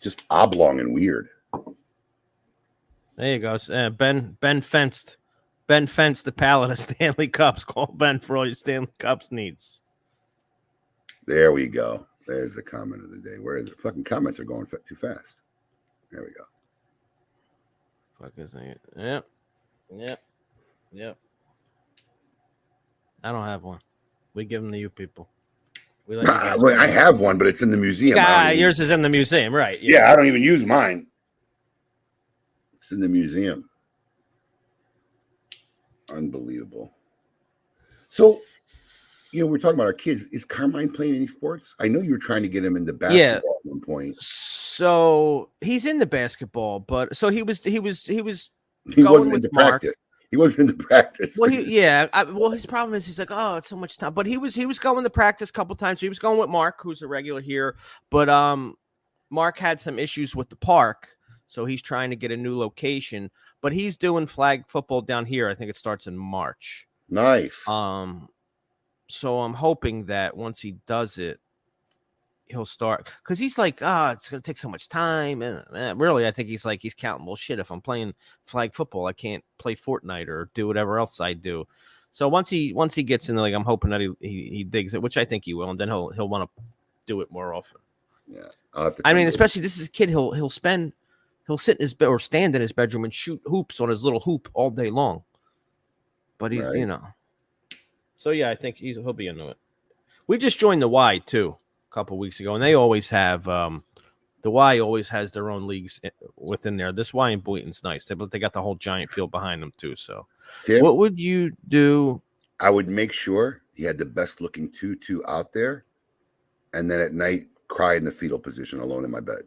Just oblong and weird. There you go. Uh, ben Ben fenced Ben fenced the palette of Stanley Cups. Call Ben for all your Stanley Cups needs. There we go. There's the comment of the day. Where is it? Fucking comments are going too fast. There we go. Fuck is it? Yep. Yep. Yep. I don't have one. We give them to you people. We guys. Well, I have one, but it's in the museum. Ah, yours is in the museum, right? yeah, I don't even use mine. It's in the museum. Unbelievable. So, you know, we're talking about our kids. Is Carmine playing any sports? I know you were trying to get him into basketball Yeah. at one point. So he's in the basketball, but so he was he was he was He Going wasn't with into Mark. practice. He wasn't into practice. Well, he, yeah. I, well, his problem is he's like, oh, it's so much time. But he was he was going to practice a couple times. He was going with Mark, who's a regular here. But um, Mark had some issues with the park, so he's trying to get a new location. But he's doing flag football down here. I think it starts in March. nice. Um, so I'm hoping that once he does it, he'll start because he's like, ah, it's gonna take so much time. And eh, really, I think he's like, he's counting. Well, shit, if I'm playing flag football, I can't play Fortnite or do whatever else I do. So once he once he gets in, like, I'm hoping that he, he he digs it, which I think he will, and then he'll he'll want to do it more often. yeah. I'll have to I mean, especially this is a kid. He'll he'll spend he'll sit in his bed or stand in his bedroom and shoot hoops on his little hoop all day long. But he's Right. you know. So yeah, I think he's he'll be into it. We just joined the Y too a couple weeks ago, and they always have um the Y always has their own leagues within there. This Y in Boynton's nice, but they got the whole giant field behind them too. So Tim, what would you do? I would make sure he had the best looking tutu out there, and then at night cry in the fetal position alone in my bed.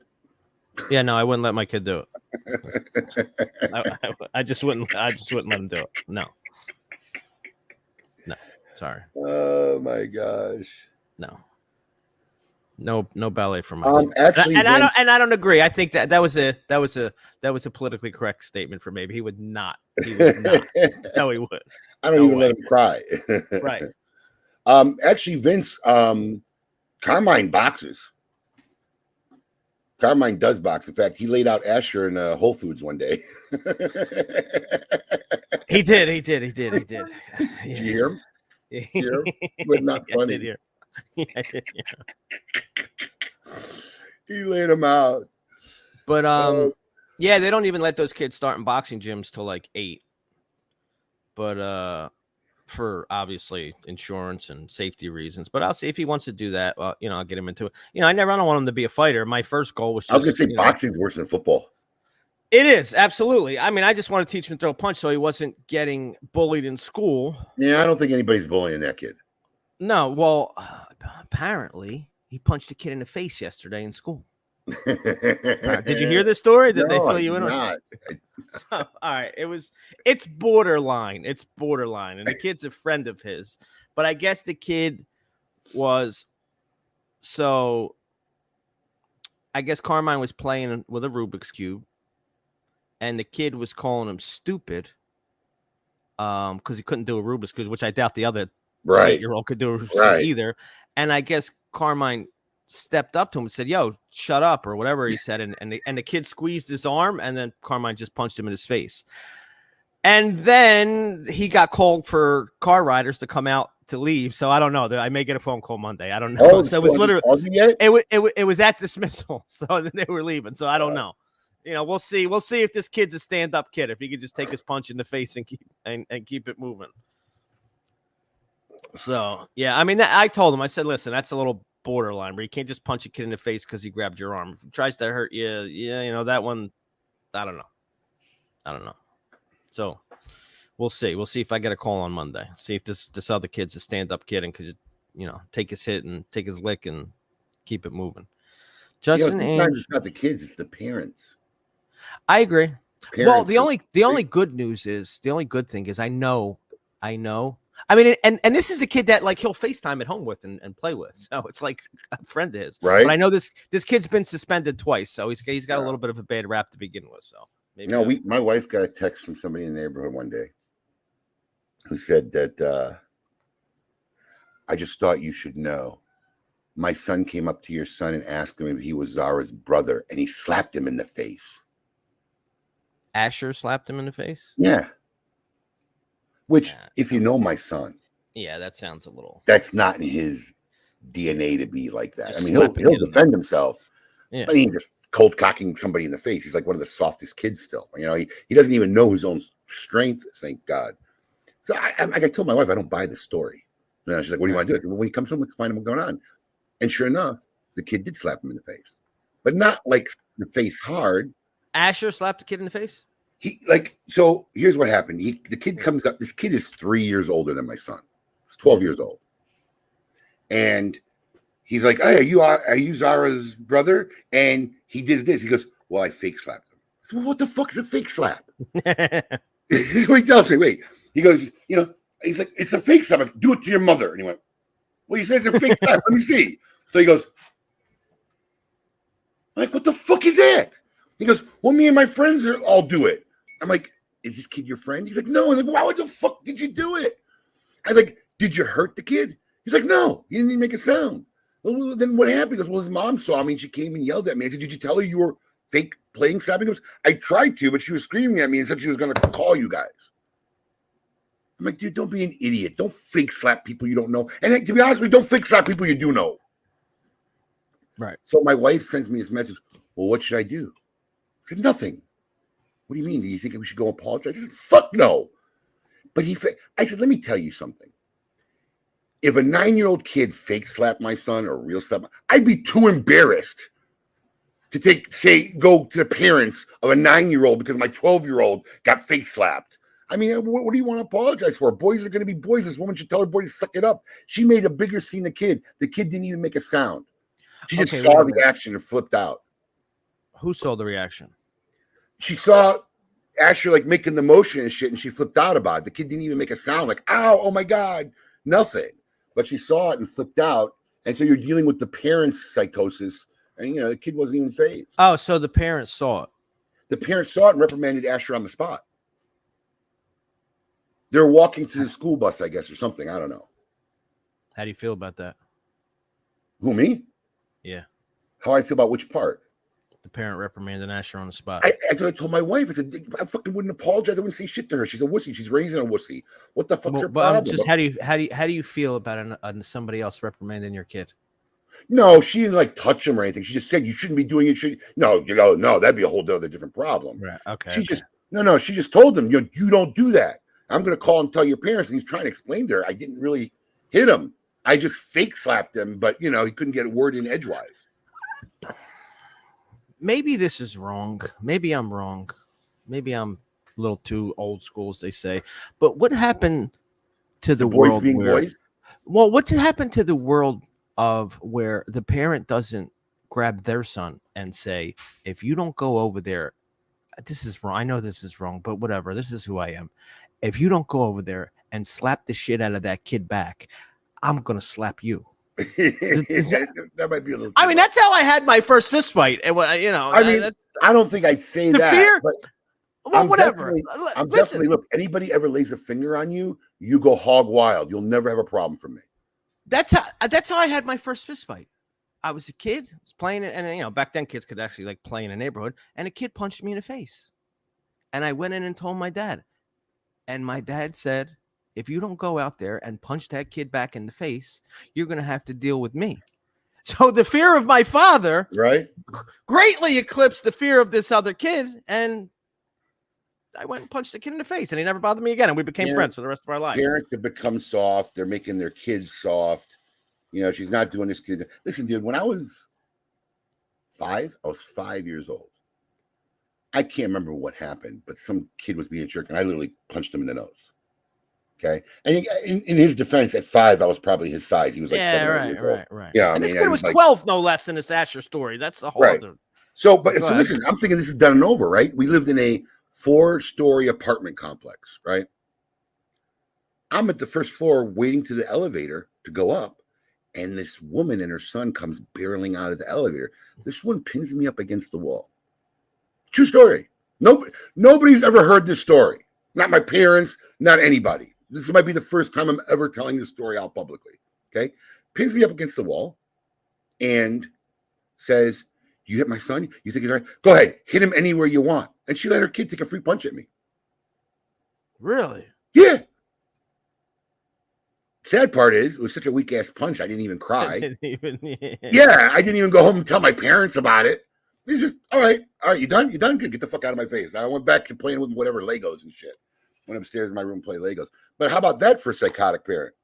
Yeah, no, I wouldn't let my kid do it. I, I, I just wouldn't. I just wouldn't let him do it. No. No, sorry. oh my gosh. No. No, no ballet for my. Um, actually, and I Vince- don't. And I don't agree. I think that that was a that was a that was a politically correct statement for maybe he would not. He would not. no, he would. I don't No even way. let him cry. Right. Um, actually, Vince, um, Carmine boxes. Carmine does box. In fact, he laid out Asher in uh, Whole Foods one day. He did. He did. He did. He did. Did you hear him? hear him? But not Yeah, I funny. did hear. Yeah, I did hear. He laid him out. But um, Oh. yeah, they don't even let those kids start in boxing gyms till like eight. But uh, for obviously insurance and safety reasons. But I'll see if he wants to do that. Well, you know, I'll get him into it. You know, I never, I don't want him to be a fighter. My first goal was just. I was gonna say you know- boxing's worse than football. It is absolutely. I mean, I just want to teach him to throw a punch so he wasn't getting bullied in school. Yeah, I don't think anybody's bullying that kid. No, well, apparently he punched a kid in the face yesterday in school. Did you hear this story? Did they fill you in on? not. So, all right, it was it's borderline. It's borderline, and the kid's a friend of his. But I guess the kid was so. I guess Carmine was playing with a Rubik's cube, and the kid was calling him stupid, um, because he couldn't do a Rubik's cube, which I doubt the other Right. year old could do a Rubik's Right. either. And I guess Carmine stepped up to him and said, "Yo, shut up," or whatever he said, and and the, and the kid squeezed his arm, and then Carmine just punched him in his face. And then he got called for car riders to come out to leave. So I don't know. I may get a phone call Monday. I don't know. Oh, so it was literally it was, it was it was at dismissal. So then they were leaving. So I don't know. You know, we'll see. We'll see if this kid's a stand-up kid. If he could just take his punch in the face and keep and, and keep it moving. So yeah, I mean, I told him. I said, listen, that's a little borderline where you can't just punch a kid in the face because he grabbed your arm. If he tries to hurt you, yeah, you know that one. I don't know. I don't know. So we'll see. We'll see if I get a call on Monday. See if this this other kid's a stand up kid and could you know take his hit and take his lick and keep it moving. You know, Justin sometimes Ainge, it's not the kids, it's the parents. I agree. well, the only the only good news is the only good thing is I know, I know. I mean, and and this is a kid that like he'll FaceTime at home with and, and play with. So it's like a friend of his. right? But I know this this kid's been suspended twice, so he's he's got a little bit of a bad rap to begin with. So maybe No, we my wife got a text from somebody in the neighborhood one day who said that uh I just thought you should know. My son came up to your son and asked him if he was Zara's brother, and he slapped him in the face. Asher slapped him in the face. Yeah. Which, Yeah, if you know my son, Yeah, that sounds a little. that's not in his DNA to be like that. Just I mean, he'll, he'll the- defend himself, Yeah. but he ain't just cold cocking somebody in the face. He's like one of the softest kids still. You know, he, he doesn't even know his own strength. Thank God. So I, I, I told my wife, I don't buy the story. No, she's like, "What do you want to do?" Well, when he comes home, let's find him what's going on. And sure enough, the kid did slap him in the face, but not like the face hard. Asher slapped a kid in the face. He like so. Here's what happened. He the kid comes up. This kid is three years older than my son. He's twelve years old, and he's like, "Hey, are you are you Zara's brother?" And he did this. He goes, "Well, I fake slapped him." I said, well, what the fuck is a fake slap? what he tells me. Wait, he goes, you know, he's like, it's a fake slap. Like, Do it to your mother. And he went, well, you said it's a fake slap. Let me see. So he goes, I'm like, what the fuck is that? He goes, well, me and my friends are all do it. I'm like, is this kid your friend? He's like, no. I'm like, why the fuck did you do it? I like, did you hurt the kid? He's like, no, he didn't even make a sound. Well, well, then what happened? He goes, well, his mom saw me and she came and yelled at me. I said, did you tell her you were fake playing slapping? He goes, I tried to, but she was screaming at me and said she was going to call you guys. I'm like, dude, don't be an idiot. Don't fake slap people you don't know. And hey, to be honest with you, don't fake slap people you do know. Right. So my wife sends me this message. Well, what should I do? I said, nothing. What do you mean? Do you think we should go apologize? I said, fuck no. But he, fa- I said, let me tell you something. If a nine year old kid fake slapped my son or real slap, I'd be too embarrassed to take, say, go to the parents of a nine year old because my 12 year old got fake slapped. I mean, uh, what, what do you want to apologize for? Boys are going to be boys. This woman should tell her boy to suck it up. She made a bigger scene than the kid. The kid didn't even make a sound. She just saw the action and flipped out. Who saw the reaction? She saw Asher like making the motion and shit, and she flipped out about it. The kid didn't even make a sound like, ow, oh my God, nothing. But she saw it and flipped out. And so you're dealing with the parents' psychosis. And, you know, the kid wasn't even phased. Oh, so the parents saw it. The parents saw it and reprimanded Asher on the spot. They're walking to the school bus, I guess, or something. I don't know. How do you feel about that? Who, me? Yeah. How I feel about which part? The parent reprimand reprimanded Asher on the spot. I, I told my wife, I said, I fucking wouldn't apologize. I wouldn't say shit to her. She's a wussy. She's raising a wussy. What the fuck's Well, her but I'm problem? just how do you how do you how do you feel about an, an somebody else reprimanding your kid? No, she didn't like touch him or anything. She just said you shouldn't be doing it. Should no, you go no, that'd be a whole other different problem. Right. Okay. she okay. just no, no. She just told him you you don't do that. I'm gonna call and tell your parents. And he's trying to explain to her. I didn't really hit him. I just fake slapped him, but you know he couldn't get a word in edgewise. Maybe this is wrong. Maybe I'm wrong. Maybe I'm a little too old school, as they say. But what happened to the, boys world being where? boys. Well, what happened to the world of where the parent doesn't grab their son and say, "If you don't go over there, this is wrong. I know this is wrong, but whatever. This is who I am. If you don't go over there and slap the shit out of that kid back, I'm gonna slap you." is that might be a little. I mean, much. that's how I had my first fist fight. And you know, I mean, I don't think I'd say The that. fear- but well, I'm whatever. definitely- I'm Listen, definitely look. Anybody ever lays a finger on you, you go hog wild. You'll never have a problem from me. that's how uh, that's how I had my first fist fight. I was a kid, was playing it, and you know, back then kids could actually like play in a neighborhood, and a kid punched me in the face. And I went in and told my dad. And my dad said, if you don't go out there and punch that kid back in the face, you're gonna have to deal with me. So the fear of my father Right? greatly eclipsed the fear of this other kid, and I went and punched the kid in the face, and he never bothered me again, and we became friends for the rest of our lives. Parents have become soft. They're making their kids soft. You know, she's not doing this kid. Listen, dude, when I was five, I was five years old. I can't remember what happened, but some kid was being a jerk, and I literally punched him in the nose. Okay, and he, uh, in, in his defense, at five, I was probably his size. He was like, yeah, seven right, right, right. Yeah, I and this kid was like- 12, no less than this Asher story. That's the whole Right. other. So, but so listen, I'm thinking this is done and over, right? We lived in a four-story apartment complex, right? I'm at the first floor waiting to the elevator to go up, and this woman and her son comes barreling out of the elevator. This one pins me up against the wall. True story. Nobody, nobody's ever heard this story. Not my parents, not anybody. This might be the first time I'm ever telling this story out publicly. Okay, pins me up against the wall, and says, "You hit my son. You think he's right? Go ahead, hit him anywhere you want." And she let her kid take a free punch at me. Really? Yeah. Sad part is, it was such a weak ass punch. I didn't even cry. Didn't even- yeah, I didn't even go home and tell my parents about it. He's just all right. All right, you done? You done? Good. Get the fuck out of my face. I went back to playing with whatever Legos and shit. Went upstairs in my room, play Legos. But how about that for a psychotic parent?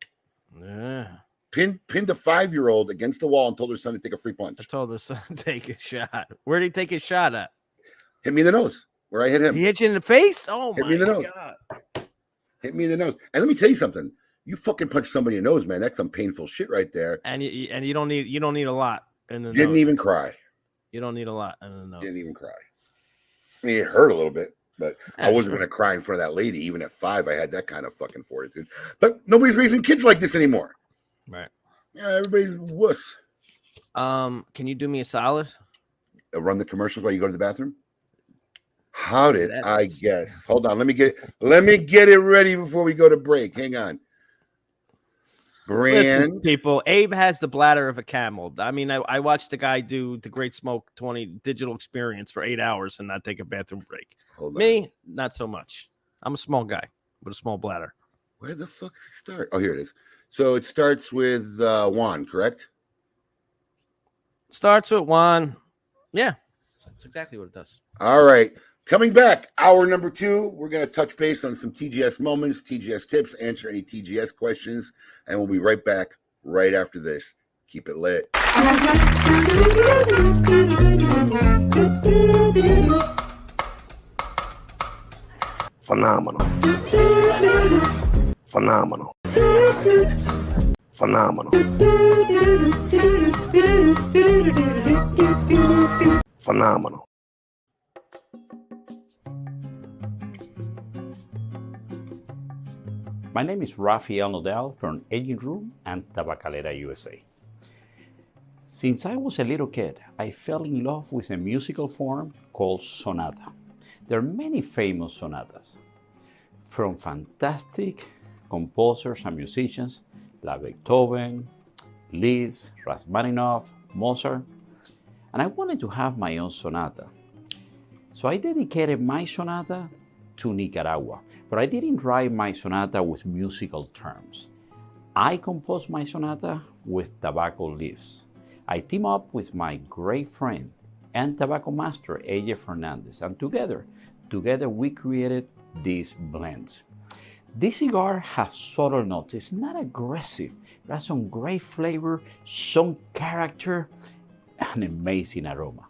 Yeah. Pinned pinned a five year old against the wall and told her son to take a free I punch. told her son to take a shot. Where did he take his shot at? Hit me in the nose where I hit him. He hit you in the face? Oh Hit my me in the nose. god. Hit me in the nose. And let me tell you something. You fucking punch somebody in the nose, man. That's some painful shit right there. And you and you don't need you don't need a lot in the Didn't nose. even cry. you don't need a lot in the nose. Didn't even cry. I mean, it hurt a little bit, but I wasn't going to cry in front of that lady. Even at five, I had that kind of fucking fortitude. But nobody's raising kids like this anymore. Right. Yeah, everybody's wuss. Um, can you do me a solid? Uh, Run the commercials while you go to the bathroom. How did I guess? Hold on, let me get let me get it ready before we go to break. Hang on. Listen, people, Abe has the bladder of a camel. I mean, I, I watched the guy do the Great Smoke 20 digital experience for eight hours and not take a bathroom break. Hold on. Me, not so much. I'm a small guy with a small bladder. Where the fuck does it start? Oh, here it is. So it starts with uh, Juan, correct? Starts with one. Yeah, that's exactly what it does. All right. Coming back, hour number two, we're going to touch base on some TGS moments, TGS tips, answer any TGS questions, and we'll be right back right after this. Keep it lit. Phenomenal. Phenomenal. Phenomenal. Phenomenal. My name is Rafael Nodal from Aging Room and Tabacalera, USA. Since I was a little kid, I fell in love with a musical form called sonata. There are many famous sonatas from fantastic composers and musicians like Beethoven, Liszt, Rachmaninoff, Mozart, and I wanted to have my own sonata. So I dedicated my sonata to Nicaragua, but I didn't write my sonata with musical terms. I composed my sonata with tobacco leaves. I team up with my great friend and tobacco master AJ Fernandez, and together, together we created this blend. This cigar has subtle notes. It's not aggressive. It has some great flavor, some character, and an amazing aroma.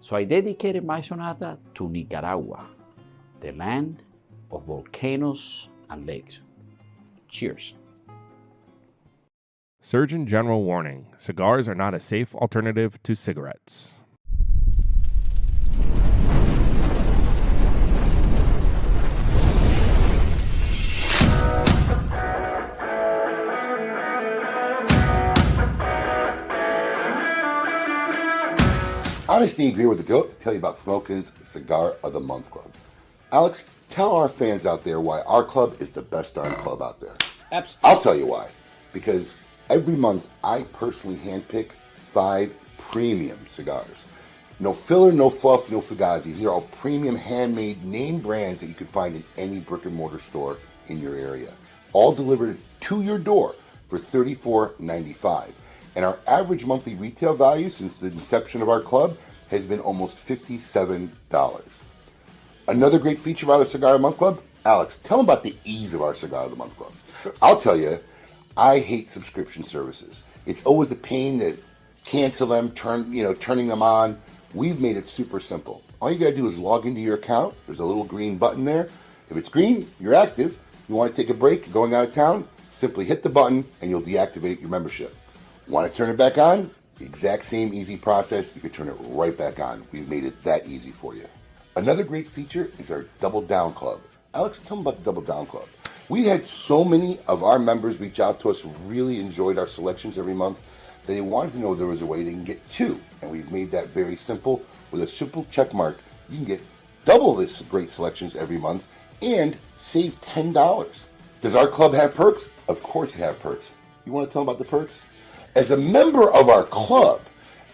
So I dedicated my sonata to Nicaragua, the land of volcanoes and lakes. Cheers. Surgeon General warning cigars are not a safe alternative to cigarettes. Honest Steve here with the GOAT to tell you about Smoke Inn's Cigar of the Month Club. Alex, tell our fans out there why our club is the best darn club out there. Absolutely. I'll tell you why. Because every month I personally handpick five premium cigars. No filler, no fluff, no fugazis. These are all premium handmade name brands that you can find in any brick and mortar store in your area. All delivered to your door for $34.95. And our average monthly retail value since the inception of our club has been almost $57. Another great feature of our Cigar of the Month Club, Alex, tell them about the ease of our Cigar of the Month Club. Sure. I'll tell you, I hate subscription services. It's always a pain to cancel them, turn you know, turning them on. We've made it super simple. All you gotta do is log into your account. There's a little green button there. If it's green, you're active. You want to take a break, going out of town, simply hit the button and you'll deactivate your membership. Want to turn it back on? The exact same easy process. You can turn it right back on. We've made it that easy for you. Another great feature is our Double Down Club. Alex, tell them about the Double Down Club. We had so many of our members reach out to us really enjoyed our selections every month. They wanted to know there was a way they can get two, and we've made that very simple. With a simple check mark, you can get double this great selections every month and save ten dollars. Does our club have perks? Of course, it have perks. You want to tell them about the perks? As a member of our club,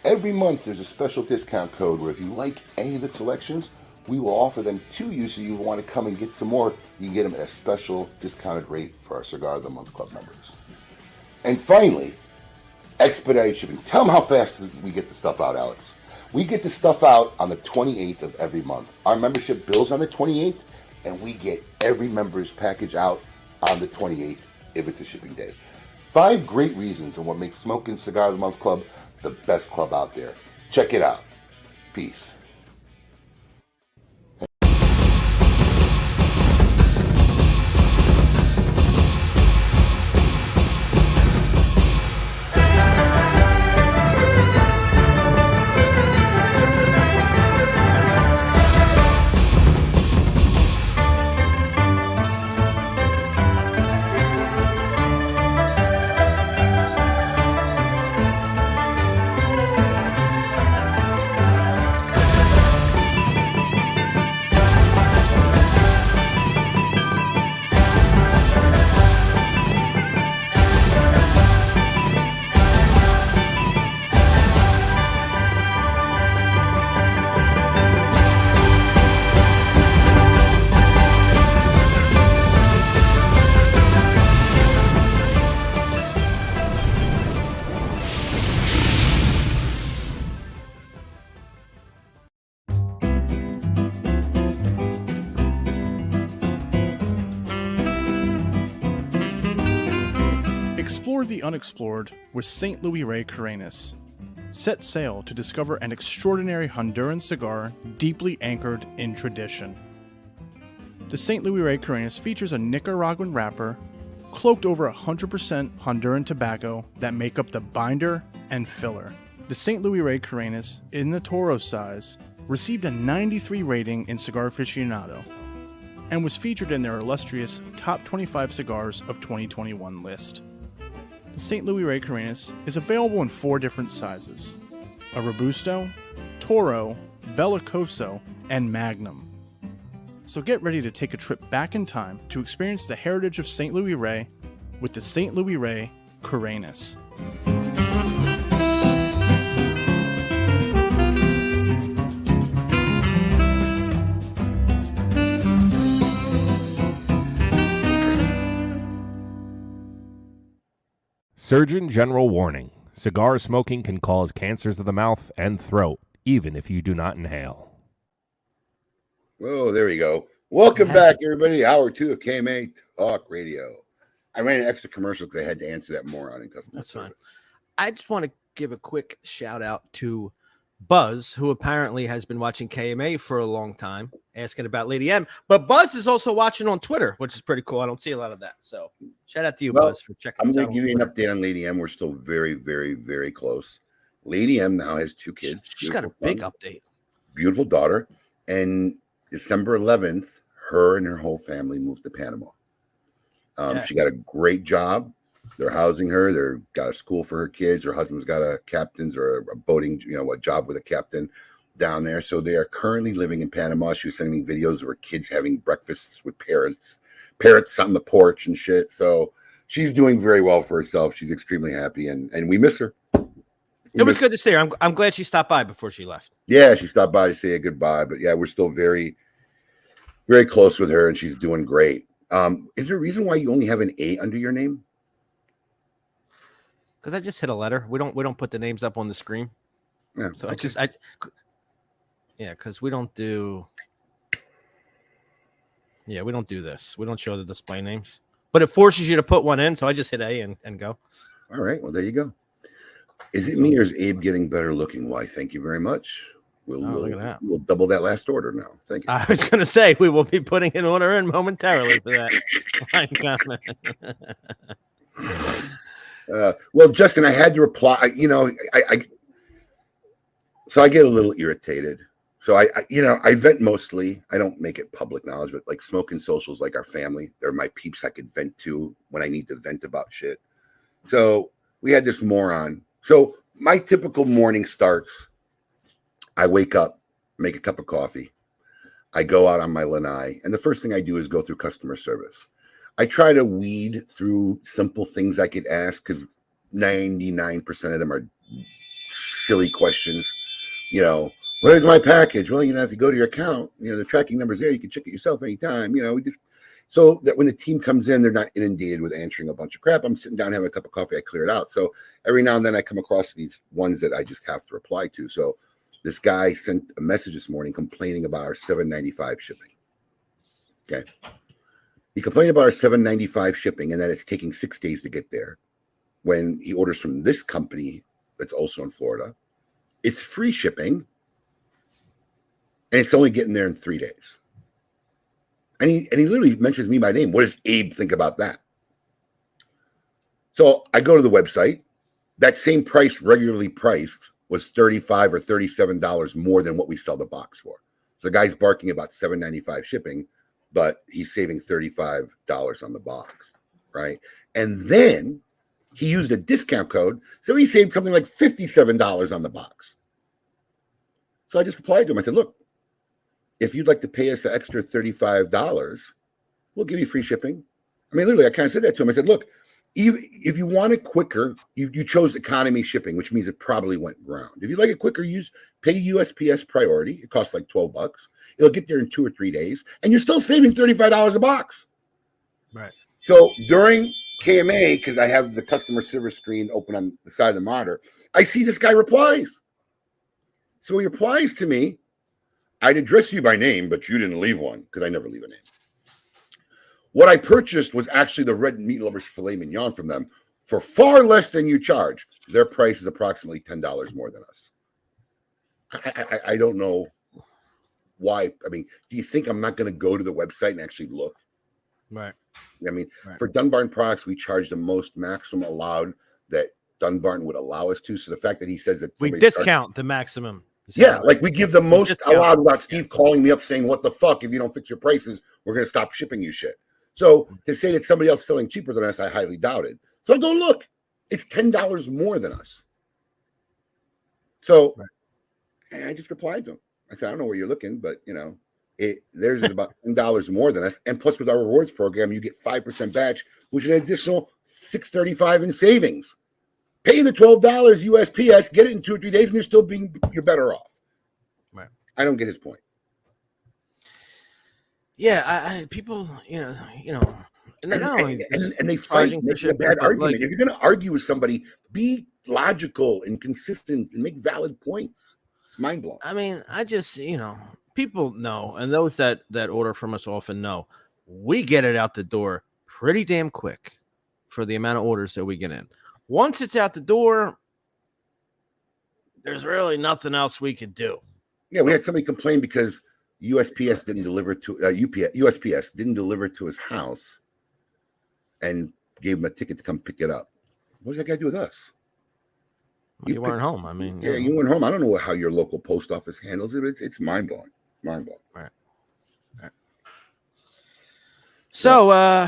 every month there's a special discount code where if you like any of the selections, we will offer them to you so you want to come and get some more. You can get them at a special discounted rate for our Cigar of the Month Club members. And finally, expedited shipping. Tell them how fast we get the stuff out, Alex. We get the stuff out on the 28th of every month. Our membership bills on the 28th, and we get every member's package out on the 28th if it's a shipping day. Five great reasons on what makes Smoke Inn Cigar of the Month Club the best club out there. Check it out. Peace. The unexplored with St. Luis Rey Carenas. Set sail to discover an extraordinary Honduran cigar deeply anchored in tradition. The St. Luis Rey Carenas features a Nicaraguan wrapper cloaked over 100% Honduran tobacco that make up the binder and filler. The St. Luis Rey Carenas, in the Toro size, received a 93 rating in Cigar Aficionado and was featured in their illustrious Top 25 Cigars of 2021 list. The St. Luis Rey Carenas is available in four different sizes a Robusto, Toro, Bellicoso, and Magnum. So get ready to take a trip back in time to experience the heritage of St. Luis Rey with the St. Luis Rey Carenas. Surgeon General warning cigar smoking can cause cancers of the mouth and throat, even if you do not inhale. Oh, there we go. Welcome back, everybody. Hour two of KMA Talk Radio. I ran an extra commercial because I had to answer that moron in customer. That's fine. I just want to give a quick shout out to Buzz, who apparently has been watching KMA for a long time, asking about Lady M. But Buzz is also watching on Twitter, which is pretty cool. I don't see a lot of that. So shout out to you, Well, Buzz, for checking out. I'm going to give you an update on Lady M. We're still very, very, very close. Lady M now has two kids. She's got a big son, update. beautiful daughter. And December 11th, her and her whole family moved to Panama. Um, Yeah. She got a great job. They're housing her. They're got a school for her kids. Her husband's got a captain's or a boating, you know, a job with a captain down there. So they are currently living in Panama. She was sending me videos of her kids having breakfasts with parents, parrots on the porch and shit. So she's doing very well for herself. She's extremely happy, and and we miss her. We It was miss- good to see her. I'm, I'm glad she stopped by before she left. Yeah, she stopped by to say a goodbye, but yeah, we're still very, very close with her, and she's doing great. Um, is there a reason why you only have an A under your name? Because I just hit a letter. We don't we don't put the names up on the screen. Yeah, So I just I yeah, because we don't do yeah, we don't do this. We don't show the display names. but it forces you to put one in. So I just hit A and, and go. All right. Well, there you go. Is it me or is Abe getting better looking? Why? Thank you very much. We'll, Oh, we'll, look at that. we'll double that last order now. Thank you. I was going to say we will be putting an order in momentarily for that. Uh, well, Justin, I had to reply. You know, I, I so I get a little irritated. So I, I, you know, I vent mostly. I don't make it public knowledge, but like smoking socials, like our family, they're my peeps. I could vent to when I need to vent about shit. So we had this moron. So my typical morning starts. I wake up, make a cup of coffee. I go out on my lanai, and the first thing I do is go through customer service. I try to weed through simple things I could ask because 99% of them are silly questions. You know, where's my package? Well, you know, if you go to your account, you know, the tracking number's there. You can check it yourself anytime. You know, we just so that when the team comes in, they're not inundated with answering a bunch of crap. I'm sitting down having a cup of coffee. I clear it out. So every now and then I come across these ones that I just have to reply to. So this guy sent a message this morning complaining about our 795 shipping. Okay. He complained about our 795 shipping and that it's taking six days to get there. When he orders from this company that's also in Florida, it's free shipping and it's only getting there in three days. And he and he literally mentions me by name. What does Abe think about that? So I go to the website. That same price regularly priced was 35 or 37 dollars more than what we sell the box for. So the guy's barking about 795 shipping, but he's saving 35 dollars on the box, right? And then he used a discount code, so he saved something like 57 dollars on the box. So I just replied to him. I said, "Look, if you'd like to pay us an extra 35 dollars, we'll give you free shipping." I mean, literally, I kind of said that to him. I said, "Look, if you want it quicker, you, you chose economy shipping, which means it probably went ground. If you like it quicker, use pay USPS priority. It costs like 12 bucks. It'll get there in two or three days, and you're still saving $35 a box. Right. So during KMA, because I have the customer service screen open on the side of the monitor, I see this guy replies. So he replies to me, I'd address you by name, but you didn't leave one because I never leave a name. What I purchased was actually the red meat lovers filet mignon from them for far less than you charge. Their price is approximately ten dollars more than us. I, I, I don't know why. I mean, do you think I'm not going to go to the website and actually look? Right. I mean, Right. for Dunbarton products, we charge the most maximum allowed that Dunbarton would allow us to. So the fact that he says that We discount the maximum. yeah, like we give the most discount. allowed without Steve calling me up saying, "What the fuck? If you don't fix your prices, we're going to stop shipping you shit." So to say that somebody else is selling cheaper than us, I highly doubt it. So I go look; it's ten dollars more than us. So Right. and I just replied to him. I said, "I don't know where you're looking, but you know, it theirs is about ten dollars more than us, and plus with our rewards program, you get five percent batch, which is an additional six thirty-five in savings." Pay the twelve dollars USPS, get it in two or three days, and you're still being you're better off. Right. I don't get his point. Yeah, I, I people, you know, you know, and And, not only and, and, and they fight charging for making a bad argument. like- if you're going to argue with somebody, be logical and consistent and make valid points. Mind blowing. I mean, I just, you know, people know, and those that that order from us often know, we get it out the door pretty damn quick for the amount of orders that we get in. Once it's out the door, there's really nothing else we could do. Yeah, we had somebody complain because USPS didn't deliver to uh, UPS. USPS didn't deliver to his house, and gave him a ticket to come pick it up. What does that got to do with us? You, You weren't home. I mean, Yeah, you know. you went home. I don't know how your local post office handles it. It's, it's mind blowing. Mind blowing. Right. right. So, uh,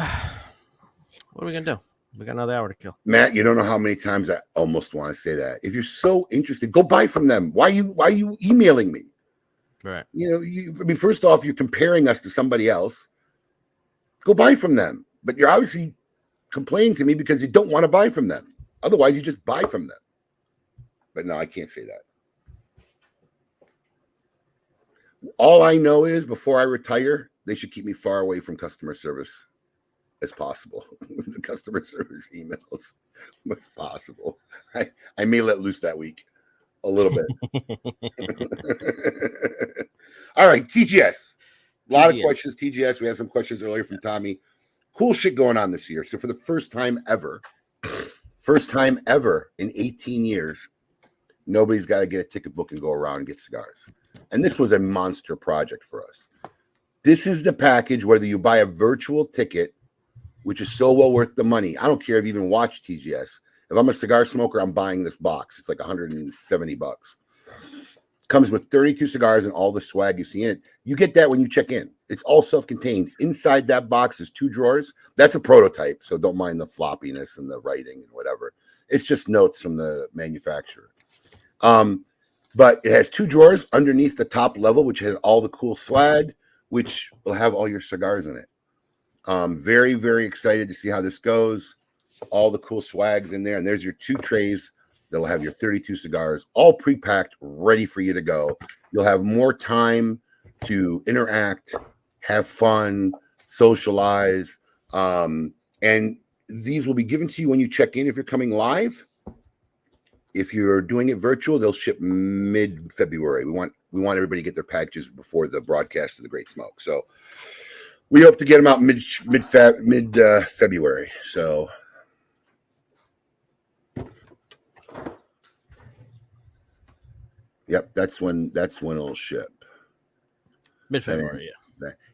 what are we gonna do? We got another hour to kill. Matt, you don't know how many times I almost want to say that. If you're so interested, go buy from them. Why you why are you emailing me? Right. You know, you I mean, first off, you're comparing us to somebody else. Go buy from them. But you're obviously complaining to me because you don't want to buy from them. Otherwise, you just buy from them. But no, I can't say that. All I know is before I retire, they should keep me far away from customer service as possible. the customer service emails as possible. I, I may let loose that week a little bit. All right, TGS. A lot of questions. TGS. We had some questions earlier from Tommy. cool shit going on this year. So for the first time ever, first time ever in 18 years, nobody's got to get a ticket book and go around and get cigars. And this was a monster project for us. This is the package, whether you buy a virtual ticket, which is so well worth the money. I don't care if you even watch TGS. If I'm a cigar smoker, I'm buying this box. It's like 170 bucks. Comes with 32 cigars and all the swag you see in it. You get that when you check in. It's all self-contained. Inside that box is two drawers. That's a prototype, so don't mind the floppiness and the writing and whatever. It's just notes from the manufacturer. Um, but it has two drawers underneath the top level, which has all the cool swag, which will have all your cigars in it. Um, very, very excited to see how this goes. All the cool swags in there, and there's your two trays that'll have your 32 cigars, all pre-packed, ready for you to go. You'll have more time to interact, have fun, socialize, um, and these will be given to you when you check in if you're coming live if you're doing it virtual, they'll ship mid February. We want we want everybody to get their packages before the broadcast of the Great Smoke. So we hope to get them out mid mid mid uh, February. So yep, that's when that's when it'll ship. Mid February, yeah.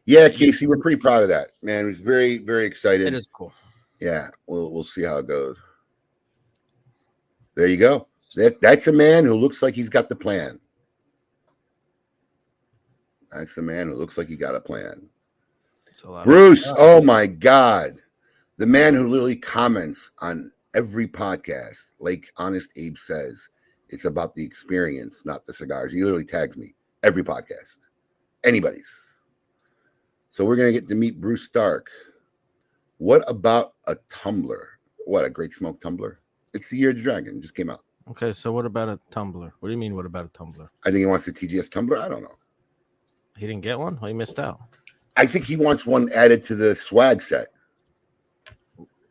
Yeah, Casey, we're pretty proud of that, man. We're very very excited. It is cool. Yeah, we'll we'll see how it goes. There you go. That that's a man who looks like he's got the plan. That's a man who looks like he got a plan. It's a Bruce, oh my God. The man who literally comments on every podcast, like Honest Abe says, it's about the experience, not the cigars. He literally tags me every podcast, anybody's. So we're going to get to meet Bruce Stark. What about a tumbler? What, a great smoke tumbler? It's the Year of the Dragon, just came out. Okay, so what about a tumbler? What do you mean? What about a tumbler? I think he wants the TGS tumbler. I don't know. He didn't get one. Oh, he missed out. I think he wants one added to the swag set.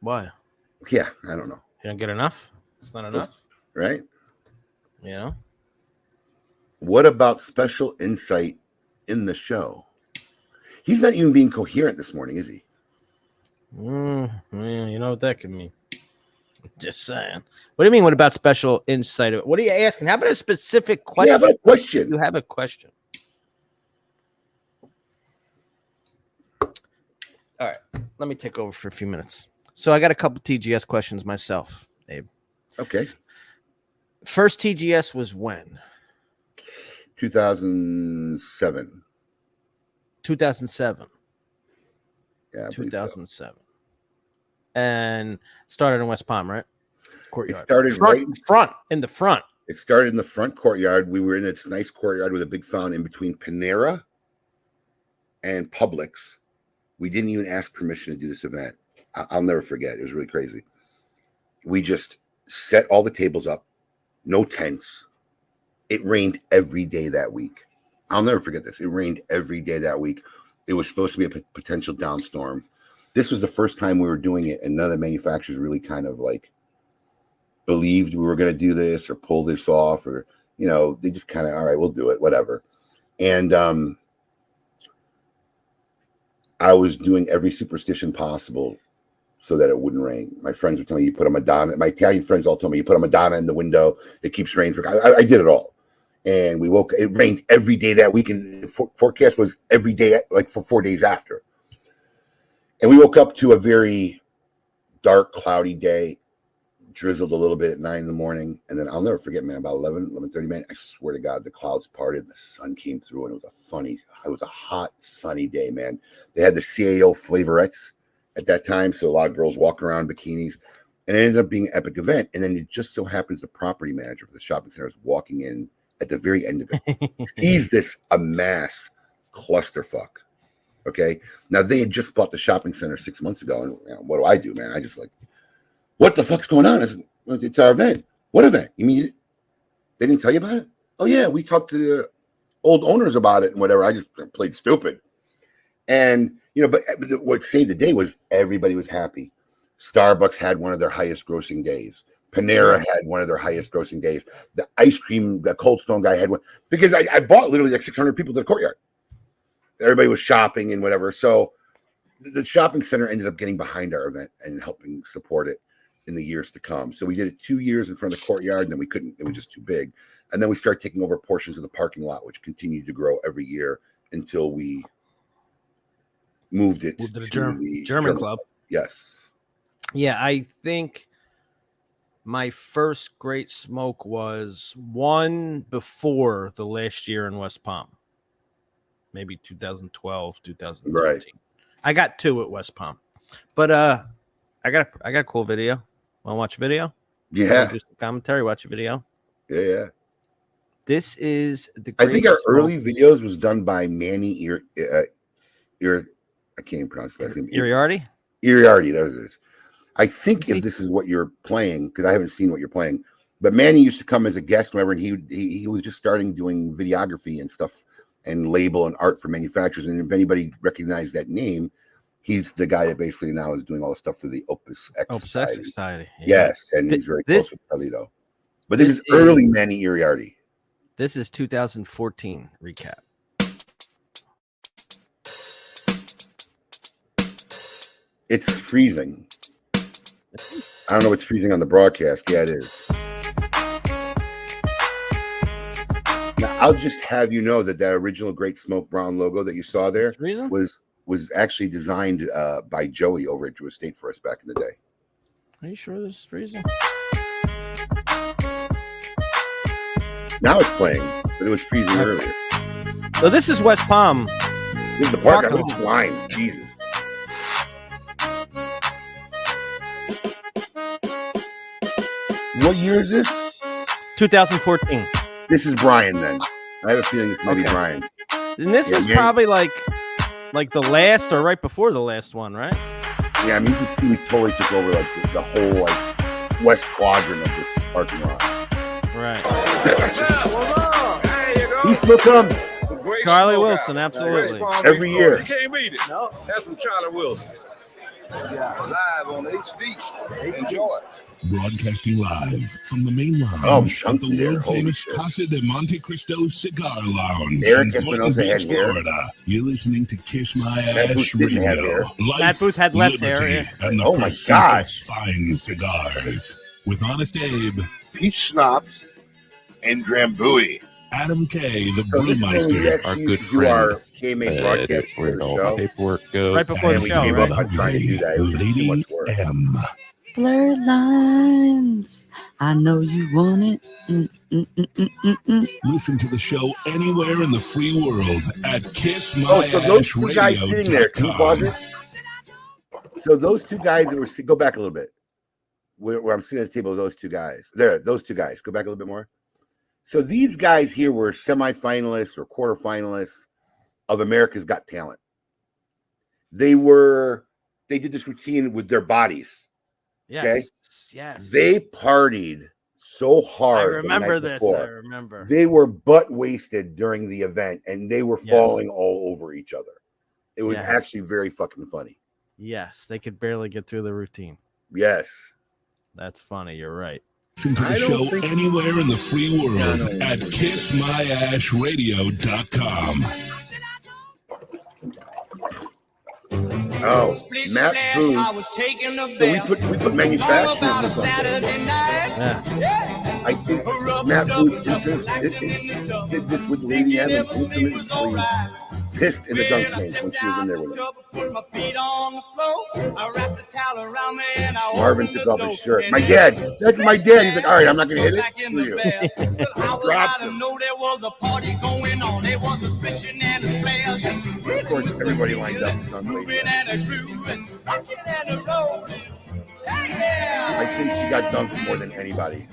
Why? Yeah, I don't know. He don't get enough. It's not enough. Right? You know. What about special insight in the show? He's not even being coherent this morning, is he? Mm, yeah, you know what that could mean. Just saying. What do you mean? What about special insight? What are you asking? How about a specific question? Yeah, but a question. You have a question. All right, let me take over for a few minutes. So I got a couple TGS questions myself, Abe. Okay. First TGS was when? 2007. 2007. Yeah, I believe so. 2007. And started in West Palm, right? Courtyard. started front, right in- front in the front. It started in the front courtyard. We were in this nice courtyard with a big fountain in between Panera and Publix. We didn't even ask permission to do this event. I- I'll never forget. It was really crazy. We just set all the tables up, no tents. It rained every day that week. I'll never forget this. It rained every day that week. It was supposed to be a p- potential downstorm. This was the first time we were doing it, and none of the manufacturers really kind of like believed we were going to do this or pull this off, or you know, they just kind of, all right, we'll do it, whatever. And um, I was doing every superstition possible so that it wouldn't rain. My friends were telling me you put a Madonna. My Italian friends all told me you put a Madonna in the window. It keeps rain for. I, I did it all, and we woke. It rained every day that week, and the for, forecast was every day, like for four days after. And we woke up to a very dark, cloudy day. Drizzled a little bit at nine in the morning, and then I'll never forget, man. About 11, 11 man. I swear to God, the clouds parted, and the sun came through, and it was a funny. It was a hot, sunny day, man. They had the CAO flavorettes at that time. So a lot of girls walk around in bikinis. And it ended up being an epic event. And then it just so happens the property manager for the shopping center is walking in at the very end of it, sees this a mass clusterfuck. Okay. Now they had just bought the shopping center six months ago. And you know, what do I do, man? I just like, what the fuck's going on? I said, it's our event. What event? You mean they didn't tell you about it? Oh yeah, we talked to the old owners about it and whatever. I just played stupid. And you know, but but what saved the day was everybody was happy. Starbucks had one of their highest grossing days. Panera had one of their highest grossing days. The ice cream, the Cold Stone guy had one because I, I bought literally like 600 people to the courtyard. Everybody was shopping and whatever. So the shopping center ended up getting behind our event and helping support it in the years to come. So we did it two years in front of the courtyard, and then we couldn't, it was just too big. And then we started taking over portions of the parking lot, which continued to grow every year until we moved it Moved to to the Germ- the German club. Yes. Yeah, I think my first great smoke was one before the last year in West Palm. Maybe 2012, 2013. I got two at West Palm. But uh I got a, I got a cool video. Want to watch a video? Yeah. Just commentary, watch a video. Yeah. Yeah. This is the I think our early videos was done by Manny Ir, uh, Ir I can't pronounce last name. Iriarty? Iriarty, there it is. I think if this is what you're playing, because I haven't seen what you're playing, but Manny used to come as a guest whenever, and he, he he was just starting doing videography and stuff and label and art for manufacturers. And if anybody recognized that name, he's the guy that basically now is doing all the stuff for the Opus X. Opus X Society. Society. yeah. Yes, and Th- he's very this- close with Toledo. But this, this is early is- Manny Iriarty. This is 2014 recap. It's freezing. I don't know what's freezing on the broadcast. Yeah, it is. I'll just have you know that that original Great Smoke Brown logo that you saw there Reason? was was actually designed uh, by Joey over at Drew Estate for us back in the day. Are you sure this is freezing? Now it's playing, but it was freezing earlier. So this is West Palm. This is the park. I Parking was flying. Jesus. What year is this? 2014. This is Brian. Then I have a feeling it's maybe Okay. Brian. And this Yeah, is man. probably like like the last or right before the last one, right? Yeah, I mean, you can see we totally took over like the, the whole like west quadrant of this parking lot. Right. He still comes Charlie Wilson, absolutely. every year. You can't beat it. No. That's from Charlie Wilson. Yeah, live on HD. Enjoy. Broadcasting live from the main lounge Oh, at the world famous shit. Casa de Monte Cristo Cigar Lounge Eric in Boynton Espinosa had Beach, hair. Florida. You're listening to Kiss My Matt Ash Booth didn't have hair. Radio. Life, Matt Booth had less hair, liberty, yeah. and the Oh my pursuit gosh. of fine cigars. With Honest Abe, Peach schnapps and Drambuie. Adam K, the So this is when we brewmeister, our good friend. our KMA Uh, broadcast for the show. paperwork goes. Right before And the we show, gave right? up on trying to do that. It was just too Lady much work. M. Blurred lines. I know you want it. Mm, mm, mm, mm, mm, mm. Listen to the show anywhere in the free world at Oh, so those two guys sitting there, can you pause kissmyashradio.com. it? So those two guys that were go back a little bit, where, where I'm sitting at the table those two guys. There, those two guys. Go back a little bit more. So these guys here were semifinalists or quarterfinalists of America's Got Talent. They were they did this routine with their bodies. Yes. Yes. They partied so hard. the remember this. before. I remember. They were butt wasted during the event, and they were Yes. falling all over each other. It was Yes. actually very fucking funny. Yes, they could barely get through the routine. Yes. That's funny. You're right. Listen to the show anywhere in the free world No, no, at no. kissmyashradio.com. Oh, Matt Booth. So we put we put manufacturing on something. Yeah. I think Matt Booth did this, did, did this with Lady M and infamously pissed in the dunk tank when she was in there with him. Marvin took off his shirt. My dad. That's my dad. He's like, all right, I'm not gonna hit it. Screw you. Drops him. Of course, everybody lined up to dunk Lady M. I think she got dunked more than anybody.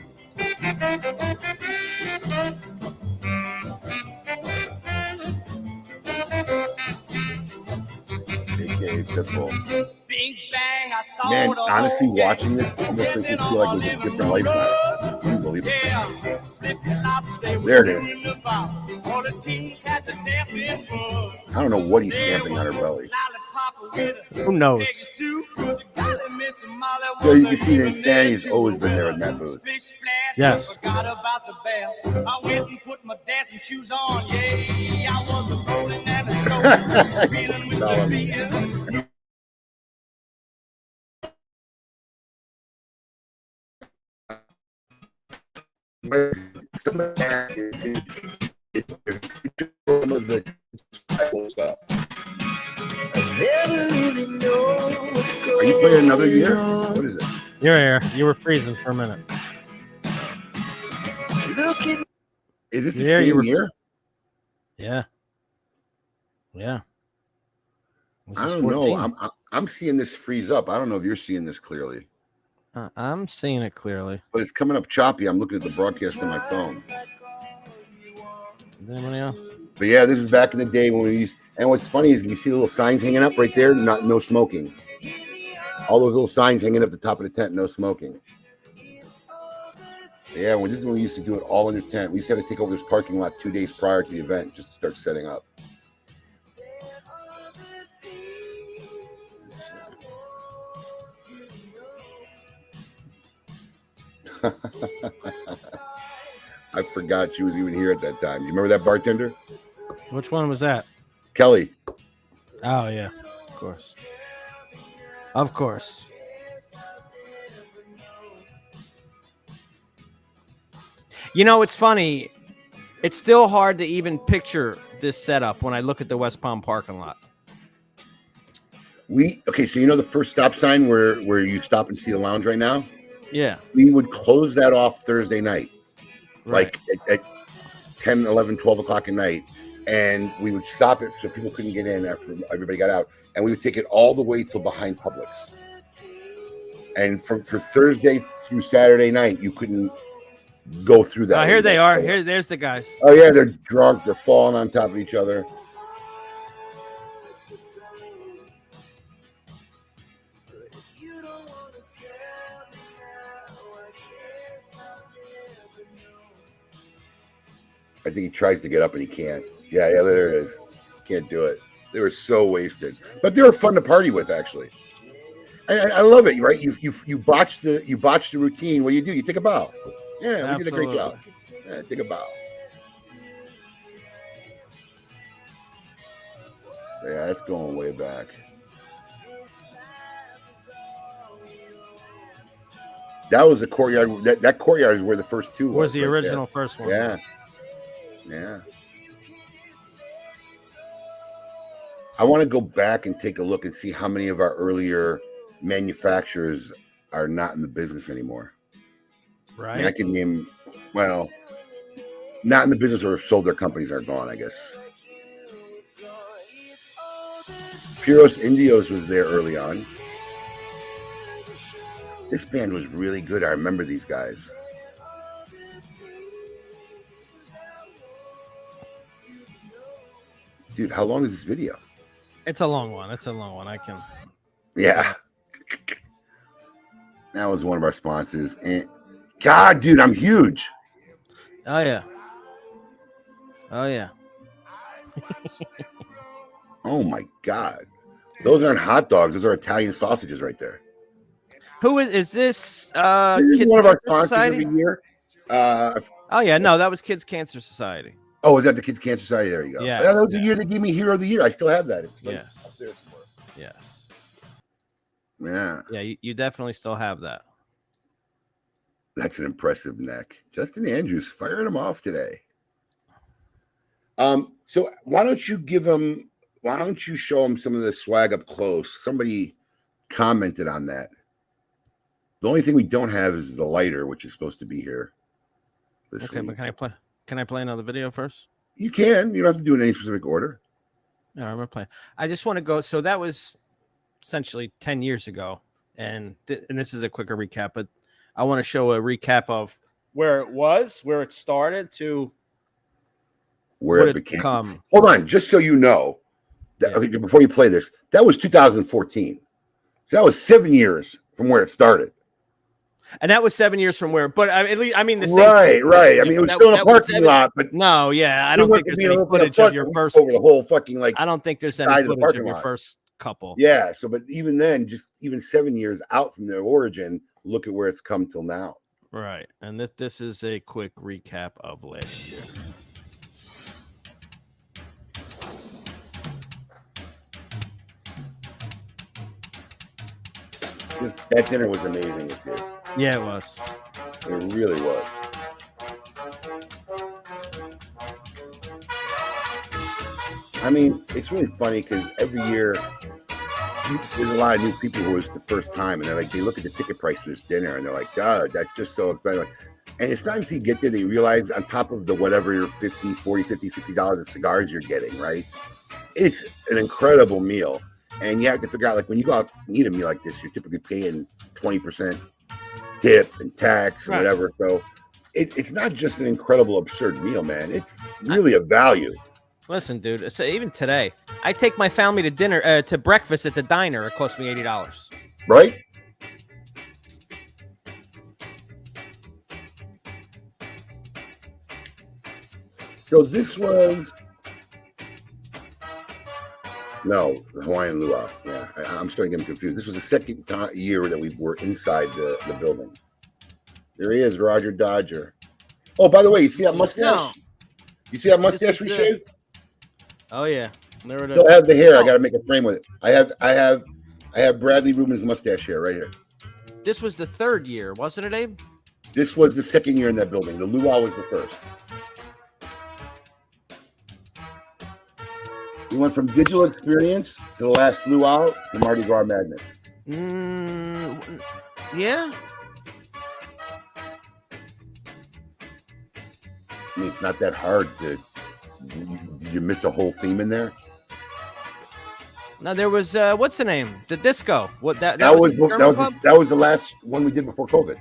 AKA Pitbull. Man, honestly, watching this almost makes me feel like it was a different lifestyle. Unbelievable. There it is. I don't know what he's stamping on her belly. Who knows? So you can see the insanity has always been there with Matt Booth. Yes. I went and put my dancing shoes on. Yeah, I was a are you playing another year? What is it? You're here. You were freezing for a minute. Look at, is this the yeah, same were, year? Yeah. Yeah. I don't know. 14. I'm I'm- I'm seeing this freeze up. I don't know if you're seeing this clearly, Uh, I'm seeing it clearly. but it's coming up choppy. I'm looking at the broadcast on my phone. Know? But yeah, this is back in the day when we used. And what's funny is you see little signs hanging up right there. Not no smoking. All those little signs hanging up the top of the tent. No smoking. Yeah, when this is when we used to do it all in the tent. We used to have to take over this parking lot two days prior to the event just to start setting up. I forgot she was even here at that time. You remember that bartender? Which one was that? Kelly. Oh yeah, of course. Of course. You know, it's funny. It's still hard to even picture this setup when I look at the West Palm parking lot. We okay, so you know the first stop sign where where you stop and see the lounge right now? Yeah. We would close that off Thursday night, Right. like at, at 10, 11, 12 o'clock at night. And we would stop it so people couldn't get in after everybody got out. And we would take it all the way till behind Publix. And for, for Thursday through Saturday night, you couldn't go through that. Oh, here they are. Here, there's the guys. Oh yeah, they're drunk. They're falling on top of each other. I think he tries to get up and he can't. Yeah, yeah, there it is. Can't do it. They were so wasted, but they were fun to party with, actually. And I, I love it, right? You you you botched the you botched the routine. What do you do? You take a bow. Yeah, we did a great job. Yeah, take a bow. Yeah, that's going way back. That was the courtyard. That, that courtyard is where the first two Was the right there. original first one. Yeah, yeah. I want to go back and take a look and see how many of our earlier manufacturers are not in the business anymore. I, mean, I can name, well, not in the business or have sold their companies are gone, I guess. Puros Indios was there early on. This band was really good. I remember these guys. Dude, how long is this video? It's a long one. It's a long one. I can. Yeah. That was one of our sponsors. And God, dude, I'm huge. Oh yeah. Oh yeah. Oh my God. Those aren't hot dogs. Those are Italian sausages right there. Who is is this? Uh, This is Kids one of our sponsors Society? every year. Uh, Oh yeah, no, that was Kids Cancer Society. Oh, is that the Kids Cancer Society? There you go. Yeah, that was the year they gave me Hero of the Year. I still have that. It's like Yes. up there somewhere. Yes. Yeah, Yeah, you, you definitely still have that. that's an impressive neck. Justin Andrews firing him off today. Um, so why don't you give him? Why don't you show him some of the swag up close? Somebody commented on that. The only thing we don't have is the lighter, which is supposed to be here. This Okay, week. but can I play? Can I play another video first? You can. You don't have to do it in any specific order. No, I'm gonna play. I just want to go. So that was essentially ten years ago, and th- and this is a quicker recap, but I want to show a recap of where it was, where it started, to Where it became. become. Hold on, just so you know, that, Yeah. okay, before you play this, that was 2014. That was seven years from where it started. And that was seven years from where, but I, at least I mean the same. Right, right. I mean, it was That- still in a parking lot, but No, yeah, I don't think there's any a little bit footage of your first. over the whole fucking like. I don't think there's any of footage parking of your lot. first couple. Yeah. So, but even then, just even seven years out from their origin, look at where it's come till now. Right. And this this is a quick recap of last year. Just, that dinner was amazing this year. Yeah, it was. It really was. I mean, it's really funny because every year there's a lot of new people who it's the first time, and they're like, they look at the ticket price of this dinner, and they're like, God, that's just so expensive. And it's not until you get there they realize, on top of the whatever 50 40 50 60 dollars of cigars you're getting, right? It's an incredible meal. And you have to figure out, like, when you go out and eat a meal like this, you're typically paying 20% tip and tax and Right. whatever. So it, it's not just an incredible, absurd meal, man. It's really a value. Listen, dude. So even today, I take my family to dinner uh, to breakfast at the diner. It cost me eighty dollars. right? So this was no the Hawaiian luau. Yeah, I, I'm starting to get confused. This was the second time, year that we were inside the, the building. There he is, Roger Dodger. Oh, by the way, you see that mustache? No. You see that mustache we shaved? Oh yeah, there it is. Still have the hair. I Oh. got to make a frame with it. I have, I have, I have Bradley Rubin's mustache hair right here. This was the third year, wasn't it, Abe? This was the second year in that building. The luau was the first. We went from digital experience to the last luau to Mardi Gras Madness. Mm, yeah. I mean, it's not that hard to. You, you miss a whole theme in there. No, there was uh, what's the name? The disco. What that? That, was, the that was the, that was the last one we did before COVID.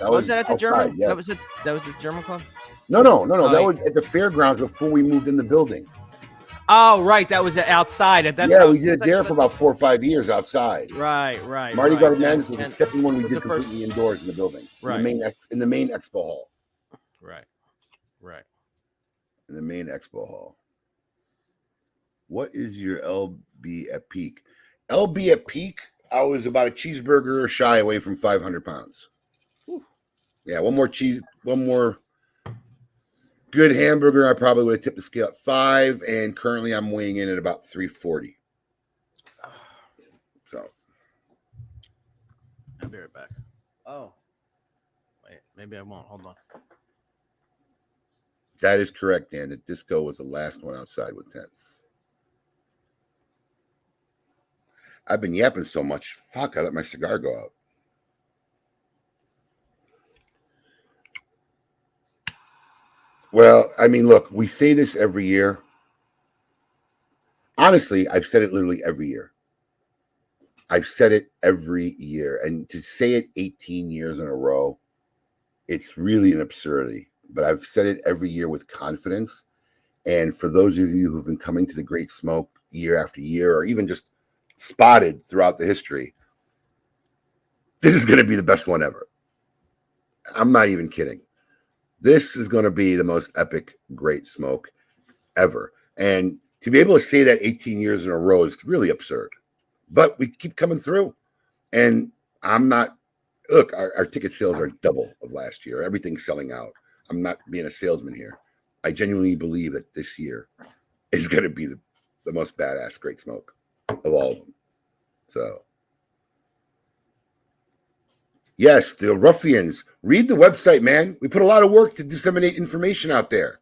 That was that at the outside, German? Yeah. That was it. That was the German club. no, no, no, no. Oh, that yeah. was at the fairgrounds before we moved in the building. Oh, right. That was outside. That's yeah, we did it there for about four or five years outside. Right, right. Mardi right. Gras Madness was the second one we did the first- completely indoors in the building. Right. In the main ex, in the main expo hall. Right, right. In the main expo hall. What is your LB at peak? LB at peak, I was about a cheeseburger shy away from 500 pounds. Yeah, one more cheese, one more good hamburger. I probably would have tipped the scale at five, and currently I'm weighing in at about 340. So I'll be right back. Oh, wait. Maybe I won't. Hold on. that is correct, Dan. The disco was the last one outside with tents. I've been yapping so much. Fuck, I let my cigar go out. Well, I mean, look, we say this every year. Honestly, I've said it literally every year. I've said it every year. And to say it 18 years in a row, it's really an absurdity. But I've said it every year with confidence. And for those of you who've been coming to the Great Smoke year after year, or even just spotted throughout the history, this is going to be the best one ever. I'm not even kidding. This is going to be the most epic Great Smoke ever. And to be able to say that 18 years in a row is really absurd. But we keep coming through. And I'm not, look, our, our ticket sales are double of last year. Everything's selling out. I'm not being a salesman here. I genuinely believe that this year is going to be the, the most badass Great Smoke of all of them. So, yes, the ruffians. Read the website, man. We put a lot of work to disseminate information out there.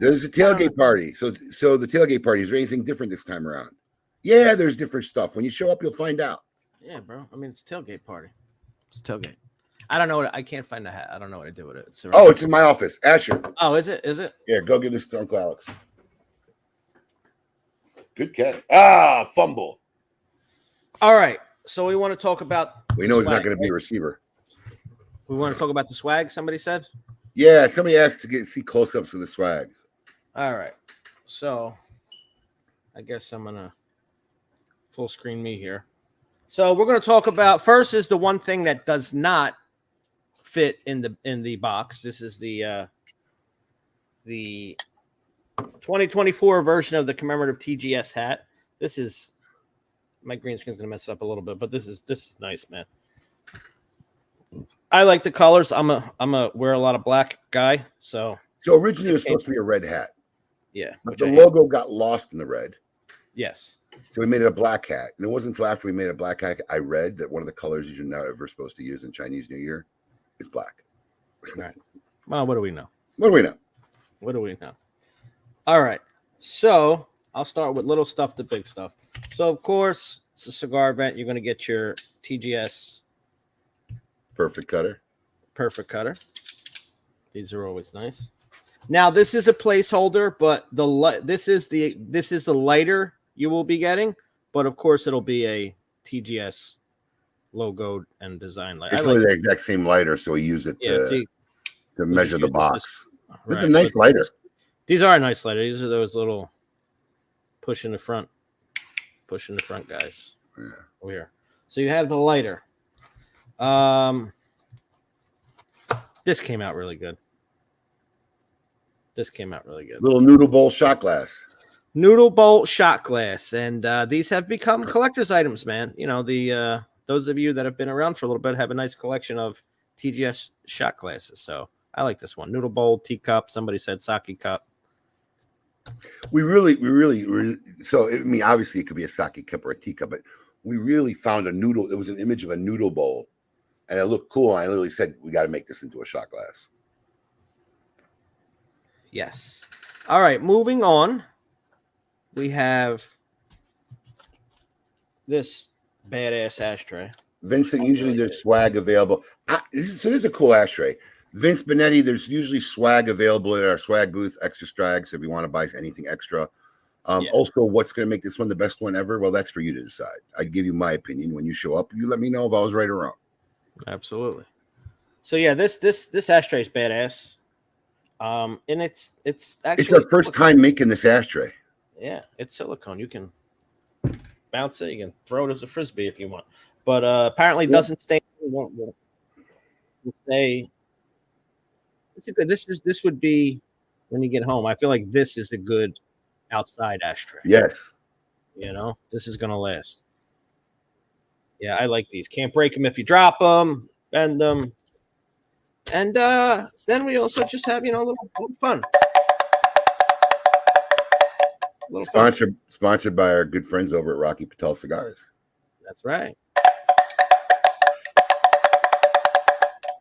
There's a tailgate party. So, so the tailgate party is there anything different this time around? Yeah, there's different stuff. When you show up, you'll find out. Yeah, bro. I mean, it's tailgate party. It's tailgate. I don't know what I can't find the hat. I don't know what to do with it. It's Oh, it's in my office. Asher. Oh, is it? Is it? Yeah, go give this to Uncle Alex. Good catch. Ah, fumble. All right. So we want to talk about. We know he's not going to be a receiver. We want to talk about the swag. Somebody said. Yeah, somebody asked to get see close ups of the swag. All right. So I guess I'm gonna full screen me here. So we're gonna talk about first is the one thing that does not fit in the in the box. This is the uh the 2024 version of the commemorative TGS hat. This is my green screen's gonna mess it up a little bit, but this is this is nice, man. I like the colors. I'm a I'm a wear a lot of black guy, so So originally it was supposed to be a red hat, yeah. but the logo got lost in the red. yes. So we made it a black hat. And it wasn't until after we made a black hat I read that one of the colors you're not ever supposed to use in Chinese New Year is black. Right. Well, what do we know? What do we know? What do we know? All right. So I'll start with little stuff to big stuff. So of course, it's a cigar event. You're going to get your TGS Perfect cutter. perfect cutter. These are always nice. Now this is a placeholder, but the li- this is the this is the lighter you will be getting, but of course it'll be a TGS logo and design light. It's like the exact same lighter, so we use it Yeah, to, see, to measure the box. This is a nice lighter. These are a nice lighter. These are those little push in the front, push in the front guys. Yeah. Over here. So you have the lighter. Um, this came out really good. This came out really good. Little noodle bowl shot glass. Noodle bowl shot glass, and uh, these have become collector's items, man. You know the uh, those of you that have been around for a little bit have a nice collection of TGS shot glasses. So I like this one. Noodle bowl, teacup. Somebody said sake cup. We really, we really, really so I mean, obviously it could be a sake cup or a teacup, but we really found a noodle. It was an image of a noodle bowl, and it looked cool. I literally said, "We got to make this into a shot glass." Yes. All right, moving on. We have this badass ashtray. Vincent, usually there's swag available. I, this is, so this is a cool ashtray. Vince Benetti, there's usually swag available at our swag booth, extra strags, if you want to buy anything extra. Um, Yeah. Also, what's going to make this one the best one ever? Well, that's for you to decide. I'd give you my opinion when you show up. You let me know if I was right or wrong. Absolutely. So yeah, this this this ashtray is badass. Um, and it's it's actually It's our first silicone. time making this ashtray. Yeah, it's silicone. You can bounce it. You can throw it as a frisbee if you want. But uh, apparently, it Yeah. doesn't stay. Won't, won't, won't stay. This is good. This is this would be when you get home. I feel like this is a good outside ashtray. Yes. You know, this is gonna last. Yeah, I like these. Can't break them if you drop them, bend them, and uh then we also just have you know a little, little fun. A little fun. Sponsored sponsored by our good friends over at Rocky Patel Cigars. That's right.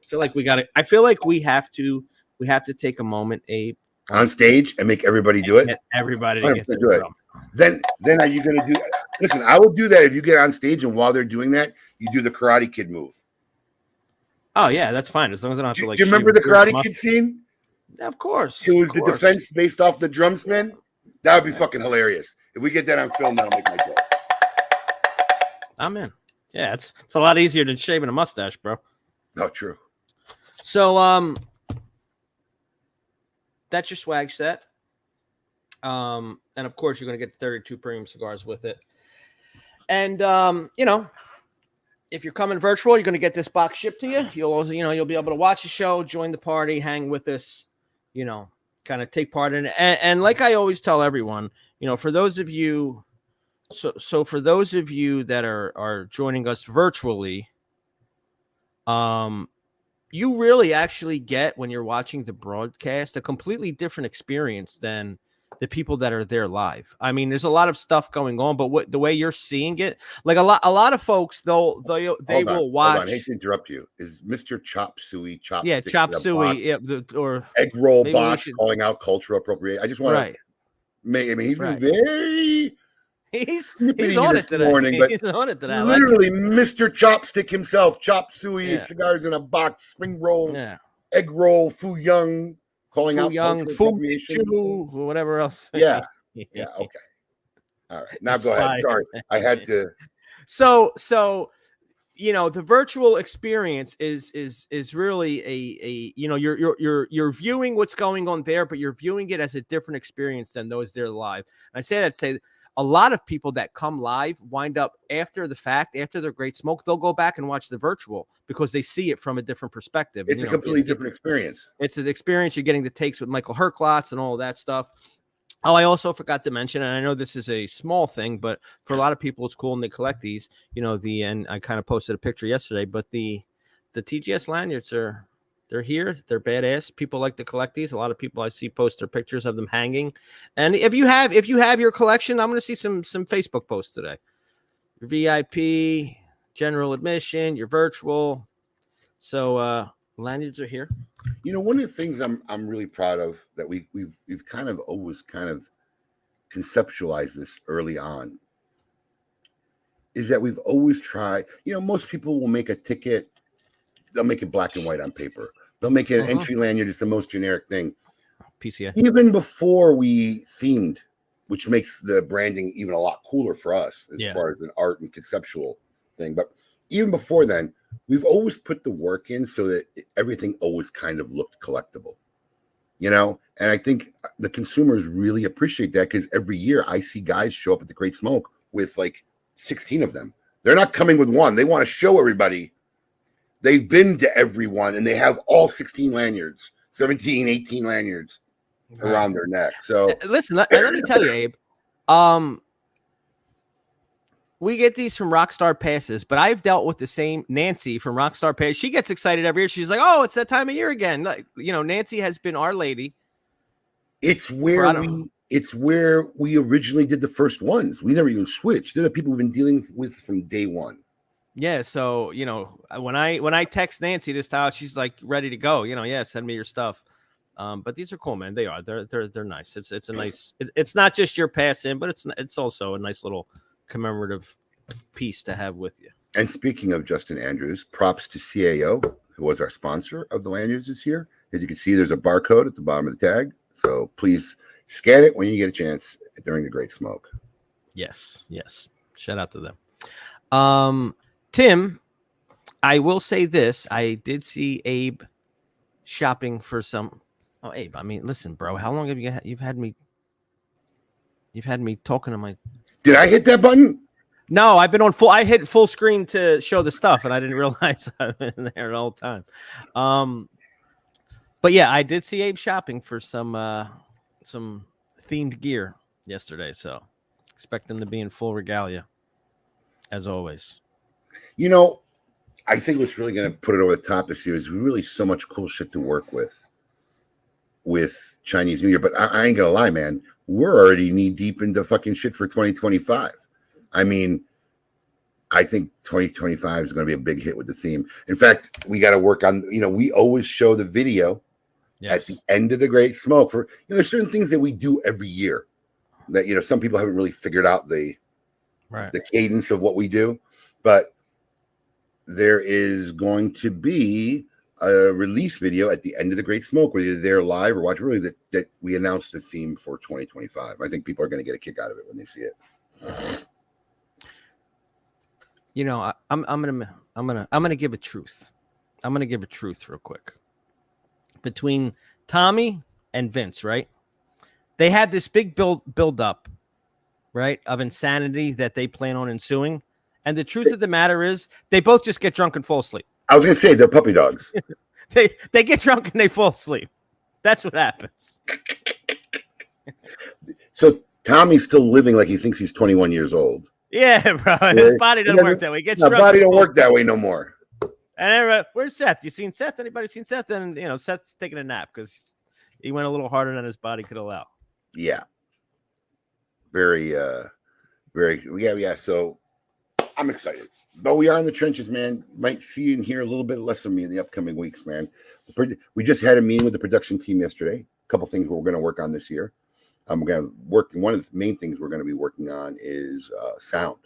Feel like we got to. I feel like we have to. We have to take a moment, Abe. On stage and make everybody do it. Everybody to do it. drum. Then then are you gonna do listen, I will do that if you get on stage and while they're doing that, you do the karate kid move. Oh yeah, that's fine as long as I don't have Do, to like. do you remember the Karate. Kid scene? Of course. It was the course. defense based off the drumsman. That would be fucking hilarious. If we get that on film, that'll make my day. I'm in. Yeah, it's it's a lot easier than shaving a mustache, bro. Not true. So um that's your swag set. Um, and of course you're gonna get 32 premium cigars with it. And um, you know, if you're coming virtual, you're gonna get this box shipped to you. You'll also, you know, you'll be able to watch the show, join the party, hang with us, you know, kind of take part in it. And, and like I always tell everyone, you know, for those of you so so for those of you that are are joining us virtually, um you really actually get when you're watching the broadcast a completely different experience than the people that are there live. I mean, there's a lot of stuff going on, but what the way you're seeing it, like a lot, a lot of folks, they'll they they Hold on, will hold watch. on. I hate to interrupt you. Is Mr. Chop Suey Chop yeah, chop suey, yeah, the, or egg roll box should- calling out cultural appropriation? I just want right. to make. I mean, he's Right. been very He's he's on it this today. morning, but he's on it today. I like literally Mr. Chopstick himself, Chop Suey Yeah. cigars in a box, spring roll, Yeah, egg roll, foo Young, calling Fu out Young, foo appropriation. Whatever else. Yeah. Yeah, okay. All right. Now go ahead. fine. Sorry. I had to so so you know the virtual experience is is is really a a you know you're you're you're you're viewing what's going on there but you're viewing it as a different experience than those there live and i say that to say a lot of people that come live wind up after the fact after their great smoke they'll go back and watch the virtual because they see it from a different perspective it's You a know, completely different experience. it's an experience you're getting the takes with Michael Herklots and all of that stuff. Oh, I also forgot to mention, and I know this is a small thing, but for a lot of people, it's cool and they collect these. You know, the and I kind of posted a picture yesterday, but the the TGS lanyards are they're here, they're badass. People like to collect these. A lot of people I see post their pictures of them hanging. And if you have if you have your collection, I'm going to see some some Facebook posts today. Your VIP, general admission, your virtual. So uh lanyards are here. You know, one of the things I'm I'm really proud of that we we've we've kind of always kind of conceptualized this early on is that we've always tried, you know, most people will make a ticket, they'll make it black and white on paper. They'll make it an Uh-huh. entry lanyard, it's the most generic thing. PCA. Even before we themed, which makes the branding even a lot cooler for us as Yeah. far as an art and conceptual thing. But even before then, we've always put the work in so that everything always kind of looked collectible you know and i think the consumers really appreciate that because every year i see guys show up at the great smoke with like 16 of them they're not coming with one they want to show everybody they've been to everyone and they have all 16 lanyards 17 18 lanyards around their neck so Uh, Listen, let, let me tell you, Abe. Um, we get these from Rockstar Passes, but I've dealt with the same Nancy from Rockstar Pass. She gets excited every year. She's like, "Oh, it's that time of year again." Like, you know, Nancy has been our lady. it's where we it's where we originally did the first ones we never even switched they're the people we've been dealing with from day one Yeah, so you know, uh, when I when I text Nancy this time, she's like ready to go. You know, yeah, send me your stuff. Um, but these are cool, man. They are. They're they're they're nice. It's it's a nice. It's, it's not just your pass in, but it's it's also a nice little commemorative piece to have with you. And speaking of Justin Andrews, props to CAO, who was our sponsor of the lanyards this year. As you can see, there's a barcode at the bottom of the tag. So please scan it when you get a chance during the Great Smoke. Yes, yes. Shout out to them. Um, Tim, I will say this: I did see Abe shopping for some. Oh, Abe, I mean, listen, bro. How long have you had, you've had me? You've had me talking to my. Did I hit that button? No, I've been on full. I hit full screen to show the stuff, and I didn't realize I've been there the whole time. Um, but yeah, I did see Abe shopping for some uh some themed gear yesterday, so expect them to be in full regalia, as always. You know, I think what's really going to put it over the top this year is really so much cool shit to work with with Chinese New Year. But I, I ain't gonna lie, man, we're already knee deep into fucking shit for 2025. I mean, I think 2025 is going to be a big hit with the theme. In fact, we got to work on. You know, we always show the video at the end of the Great Smoke for. You know, there's certain things that we do every year that you know some people haven't really figured out the Right. the cadence of what we do, but there is going to be a release video at the end of the Great Smoke, whether you're there live or watch really that, that we announced the theme for 2025. I think people are going to get a kick out of it when they see it. You know, I, I'm I'm gonna I'm gonna I'm gonna give a truth. I'm gonna give a truth real quick. Between Tommy and Vince, right? They had this big build build up, right, of insanity that they plan on ensuing. And the truth of the matter is, they both just get drunk and fall asleep. I was going to say they're puppy dogs. They they get drunk and they fall asleep. That's what happens. So Tommy's still living like he thinks he's 21 years old. Yeah, bro. His body doesn't work that way. He gets body don't work that way no more. And everybody, where's Seth? You seen Seth? Anybody seen Seth? And you know, Seth's taking a nap because he went a little harder than his body could allow. Yeah. Very, uh, very, yeah, yeah. So I'm excited. But we are in the trenches, man. Might see and hear a little bit less of me in the upcoming weeks, man. We just had a meeting with the production team yesterday. A couple things we're going to work on this year. I'm going to work. One of the main things we're going to be working on is uh, sound.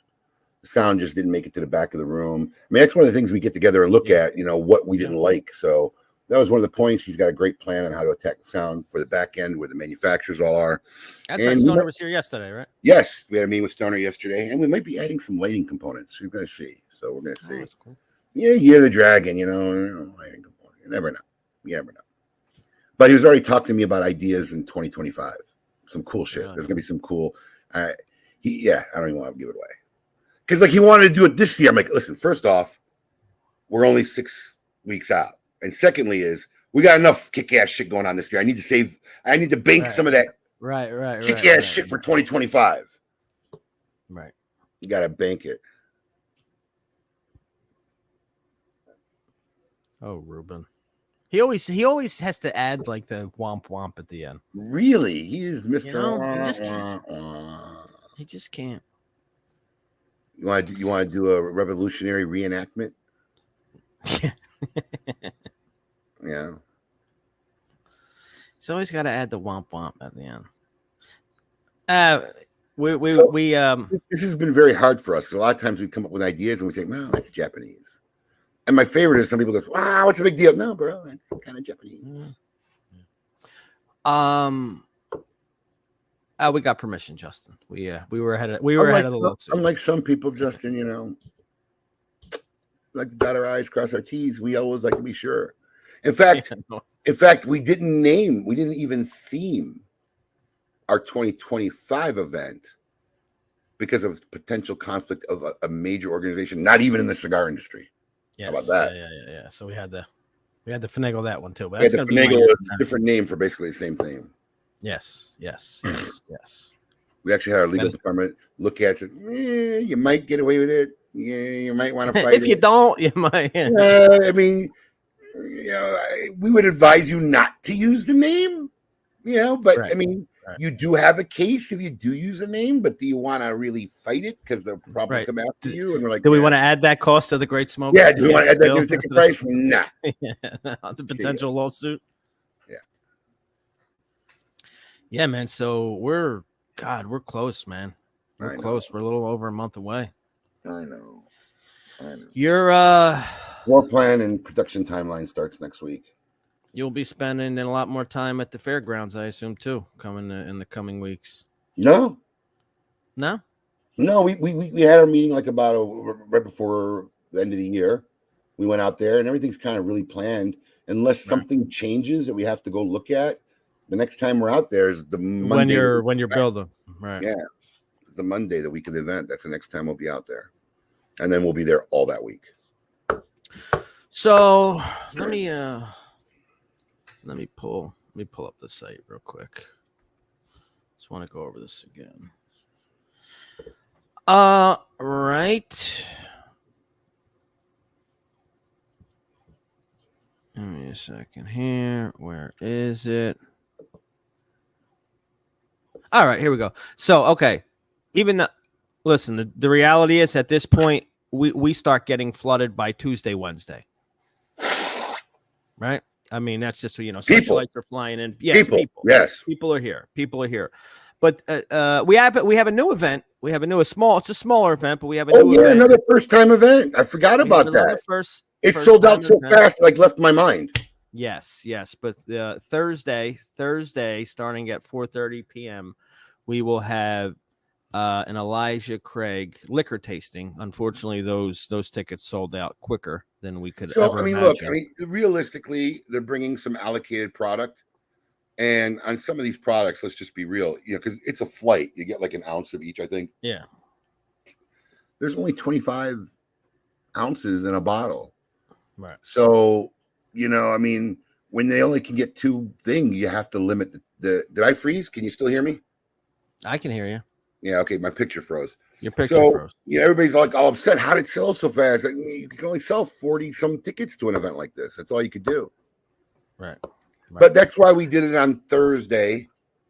The sound just didn't make it to the back of the room. I mean, that's one of the things we get together and look at. You know what we didn't like. So that was one of the points. He's got a great plan on how to attack the sound for the back end, where the manufacturers all are. That's And right. Stoner was here yesterday, right? Yes, we had a meeting with Stoner yesterday, and we might be adding some lighting components. We're going to see. So we're going to Oh, see. that's cool. Yeah, the Dragon, you know, you lighting component. You never know. You never know. But he was already talking to me about ideas in 2025. Some cool shit. Really? There's going to be some cool. Uh, he, yeah, I don't even want to give it away. Because, like, he wanted to do it this year. I'm like, listen, first off, we're only six weeks out. And secondly, is we got enough kick ass shit going on this year. I need to save, I need to bank Right. some of that Right, right, kick ass right, shit for 2025. Right. You got to bank it. Oh, Ruben. He always he always has to add like the womp womp at the end. Really? He is Mr. know, you just Wah, wah. He just can't. You want to you want to do a revolutionary reenactment? Yeah. He's always got to add the womp womp at the end. Uh, we we So- we um This has been very hard for us 'cause a lot of times we come up with ideas and we say, "Well, that's Japanese." And my favorite is some people go, "Wow, what's the big deal?" No, bro, that's kind of Japanese. um. Uh, we got permission, Justin. We uh, we were ahead of we were Unlike, ahead of the lawsuit. unlike some people, Justin, you know, like to dot our I's, cross our T's. We always like to be sure. In fact, in fact, we didn't name, we didn't even theme our 2025 event because of potential conflict of a, a major organization, not even in the cigar industry. Yes, about that? Yeah, yeah, yeah, yeah. So we had to we had to finagle that one too. But We had to finagle a different name for basically the same thing. Yes, yes, yes, yes. We actually had our legal department look at it. Eh, you might get away with it. Yeah, you might want to fight it. if you don't, you might. Uh, I mean, you know, we would advise you not to use the name. You know, but I mean, right. you do have a case if you do use a name. But do you want to really fight it because they'll probably Right. come after you? And we're like, Do we want to add that cost to the Great Smoke? Yeah, do we want to add that to the ticket price? Nah. yeah, the potential lawsuit. Yeah. Yeah, man. So we're God, we're close, man. We're close. We're a little over a month away. I know. I know. You're uh War plan and production timeline starts next week. you'll be spending a lot more time at the fairgrounds, I assume, too, coming in the coming weeks. No, No? no, we we we we had our meeting like about a, right before the end of the year. We went out there and everything's kind of really planned. Unless something changes that we have to go look at, the next time we're out there is the Monday. when you're when you're of building. Right. Yeah, it's the Monday, the week of the event. That's the next time we'll be out there, and then we'll be there all that week. So let me uh let me pull let me pull up the site real quick. Just want to go over this again. Uh right. Give me a second here. Where is it? All right, here we go. So, okay. Even the, listen, the, the reality is at this point, we, we start getting flooded by Tuesday, Wednesday. Right? I mean, that's just, you know, People. socialites are flying in. Yes, People, people. yes. People are here. People are here. But uh, uh, we have we have a new event. We have a new, a small. It's a smaller event, but we have a Oh new yeah, event. another first time event. I forgot We about that. First, It first sold out so event. fast, like left my mind. Yes, yes, but uh, Thursday, Thursday, starting at 4:30 p.m., we will have uh, an Elijah Craig liquor tasting. Unfortunately, those those tickets sold out quicker than we could So I mean, imagine. look, I mean, realistically, they're bringing some allocated product, and on some of these products, let's just be real, you know, because it's a flight. You get like an ounce of each. I think yeah, there's only 25 ounces in a bottle. right. So, you know, I mean, when they only can get two thing, you have to limit the, the did I freeze? Can you still hear me? I can hear you. Yeah, okay, my picture froze. Your picture so, froze. Yeah, everybody's like all upset. How did it sell so fast? Like, you can only sell 40 some tickets to an event like this. That's all you could do. Right. But that's why we did it on Thursday.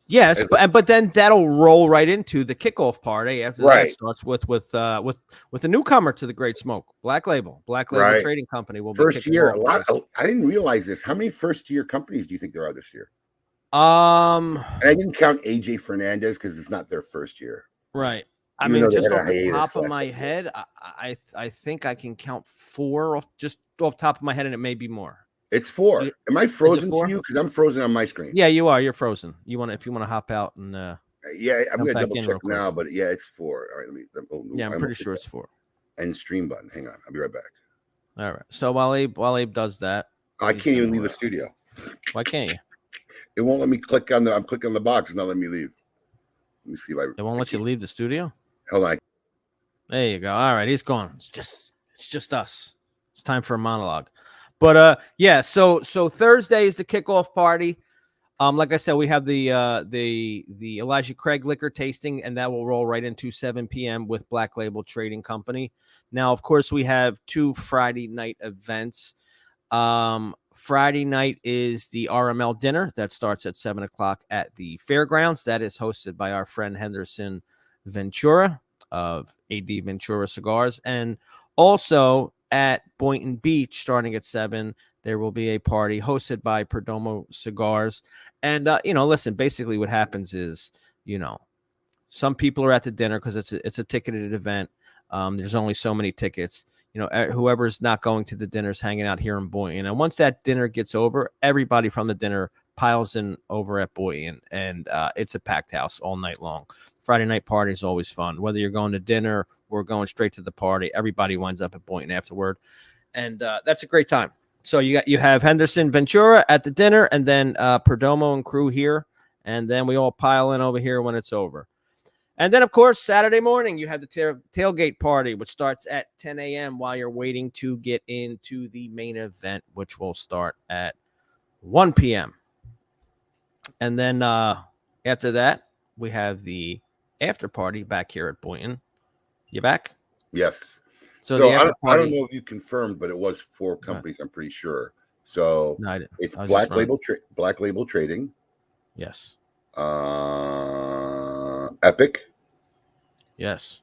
Yes, but but then that'll roll right into the kickoff party after Right. that starts with with uh with with a newcomer to the Great Smoke, Black Label, Black Label Right. Trading Company will First year. A lot this. I didn't realize this. How many first year companies do you think there are this year? Um, And I didn't count AJ Fernandez because it's not their first year. right. I Even mean, just off the top of my couple head, I, I I think I can count four off just off top of my head, and it may be more. It's four. Am I frozen to you? Because I'm frozen on my screen. Yeah, you are. You're frozen. You want to if you want to hop out and uh, Yeah, I'm gonna double check now, but yeah, it's four. All right, let me. let- oh, yeah, I'm I pretty sure it's four. And stream button. Hang on, I'll be right back. All right. So while Abe while Abe does that, I can't even leave the uh, studio. why can't you? It won't let me click on the. I'm clicking on the box. It's not letting me leave. Let me see if I. It won't let you leave the studio. Hold on. There you go. All right, he's gone. It's just it's just us. It's time for a monologue. But uh yeah, so so Thursday is the kickoff party. Um, like I said, we have the uh the the Elijah Craig liquor tasting, and that will roll right into 7 p.m. with Black Label Trading Company. Now, of course, we have two Friday night events. Um, Friday night is the RML dinner that starts at seven o'clock at the fairgrounds. That is hosted by our friend Henderson Ventura of AD Ventura Cigars. And also at Boynton Beach, starting at seven, there will be a party hosted by Perdomo Cigars. And, uh, you know, listen, basically what happens is, you know, some people are at the dinner because it's a, it's a ticketed event. Um, there's only so many tickets. You know, whoever's not going to the dinner's hanging out here in Boynton. And once that dinner gets over, everybody from the dinner piles in over at Boynton, and uh, it's a packed house all night long. Friday night party is always fun. Whether you're going to dinner or going straight to the party, everybody winds up at Boynton afterward, and uh, that's a great time. So you got you have Henderson Ventura at the dinner, and then uh, Perdomo and crew here, and then we all pile in over here when it's over. And then, of course, Saturday morning, you have the tail- tailgate party, which starts at 10 a.m. while you're waiting to get into the main event, which will start at 1 p.m. And then uh, after that, we have the after party back here at Boynton. You back? Yes. So, So, I, don't, I don't know if you confirmed, but it was four companies. I'm pretty sure. So No, it's Black. Label tra- Black Label Trading, Yes. uh, Epic, Yes.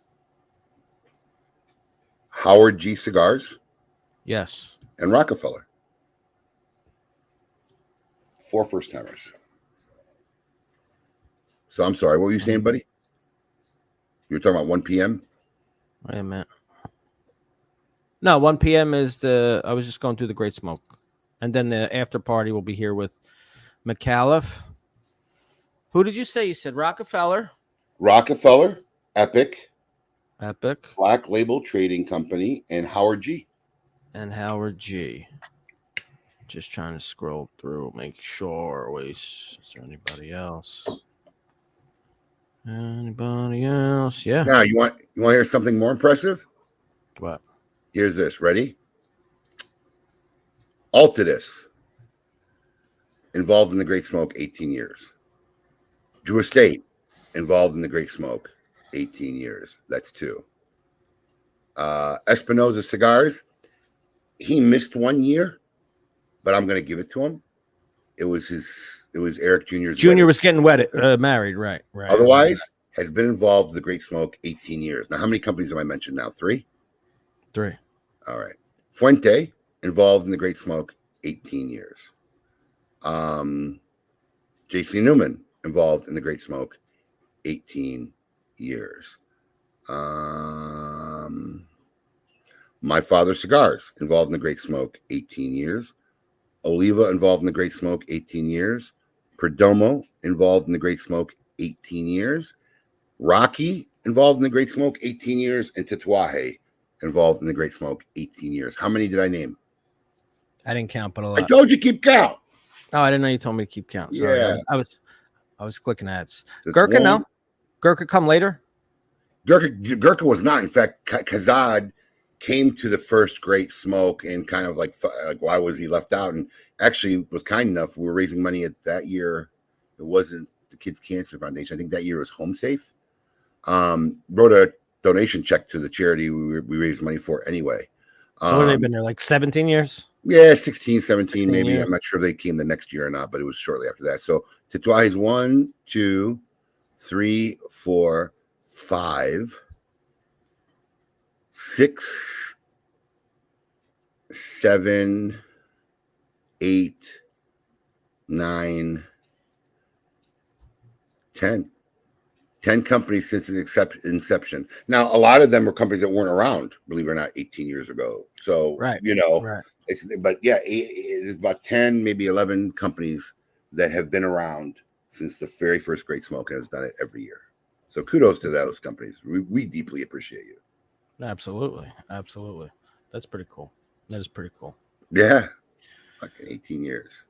Howard G Cigars, Yes. and Rockefeller. Four first timers. So I'm sorry. What were you saying, buddy? You were talking about 1 p.m. Wait a minute. No, 1 p.m. is the. I was just going through the Great Smoke, and then the after party will be here with McAuliffe. Who did you say? You said Rockefeller, Rockefeller, Epic, Epic, Black Label Trading Company, and Howard G. and Howard G. Just trying to scroll through, make sure. Wait, is there anybody else? Anybody else? Yeah. Now you want you want to hear something more impressive? What? Here's this. Ready? Altadis, involved in the Great Smoke, 18 years. Drew Estate, involved in the Great Smoke, 18 years. That's two. Uh, Espinosa Cigars, he missed one year, but I'm going to give it to him. It was his. It was Eric Jr.'s. Junior wedding. was getting wedded, uh, married, right? Right. Otherwise, has been involved in the Great Smoke 18 years. Now, how many companies have I mentioned now? Three. three. All right. Fuente, involved in the Great Smoke, 18 years. Um, JC Newman, involved in the Great Smoke, 18 years. Um, My Father Cigars, involved in the Great Smoke, 18 years. Oliva, involved in the Great Smoke, 18 years. Perdomo, involved in the Great Smoke, 18 years. Rocky, involved in the Great Smoke, 18 years. And Tatuaje, involved in the Great Smoke, 18 years. How many did I name? I didn't count, but a I lot. I told you keep count. Oh, I didn't know you told me to keep count. Sorry, I, Yeah. was, I was, I was clicking ads. That's Gurkha, one- no. Gurkha come later. Gurkha, Gurkha was not. In fact, Kaizad came to the first Great Smoke and kind of like, like, why was he left out? And actually was kind enough. We were raising money at that year. It wasn't the Kids Cancer Foundation. I think that year was Home Safe. Um, wrote a donation check to the charity we, we raised money for anyway. So what have they Um, been there like 17 years? Yeah, 16, 17, 16 maybe. years. I'm not sure if they came the next year or not, but it was shortly after that. So is one, two, three, four, five, six, seven, eight, nine, ten. 10 companies since inception. Now, a lot of them were companies that weren't around, believe it or not, 18 years ago. So, Right, you know, Right. it's but yeah, it- it's about 10, maybe 11 companies that have been around since the very first Great Smoke and has done it every year. So kudos to those companies. We, we deeply appreciate you. Absolutely. Absolutely. That's pretty cool. That is pretty cool. Yeah. Fucking 18 years.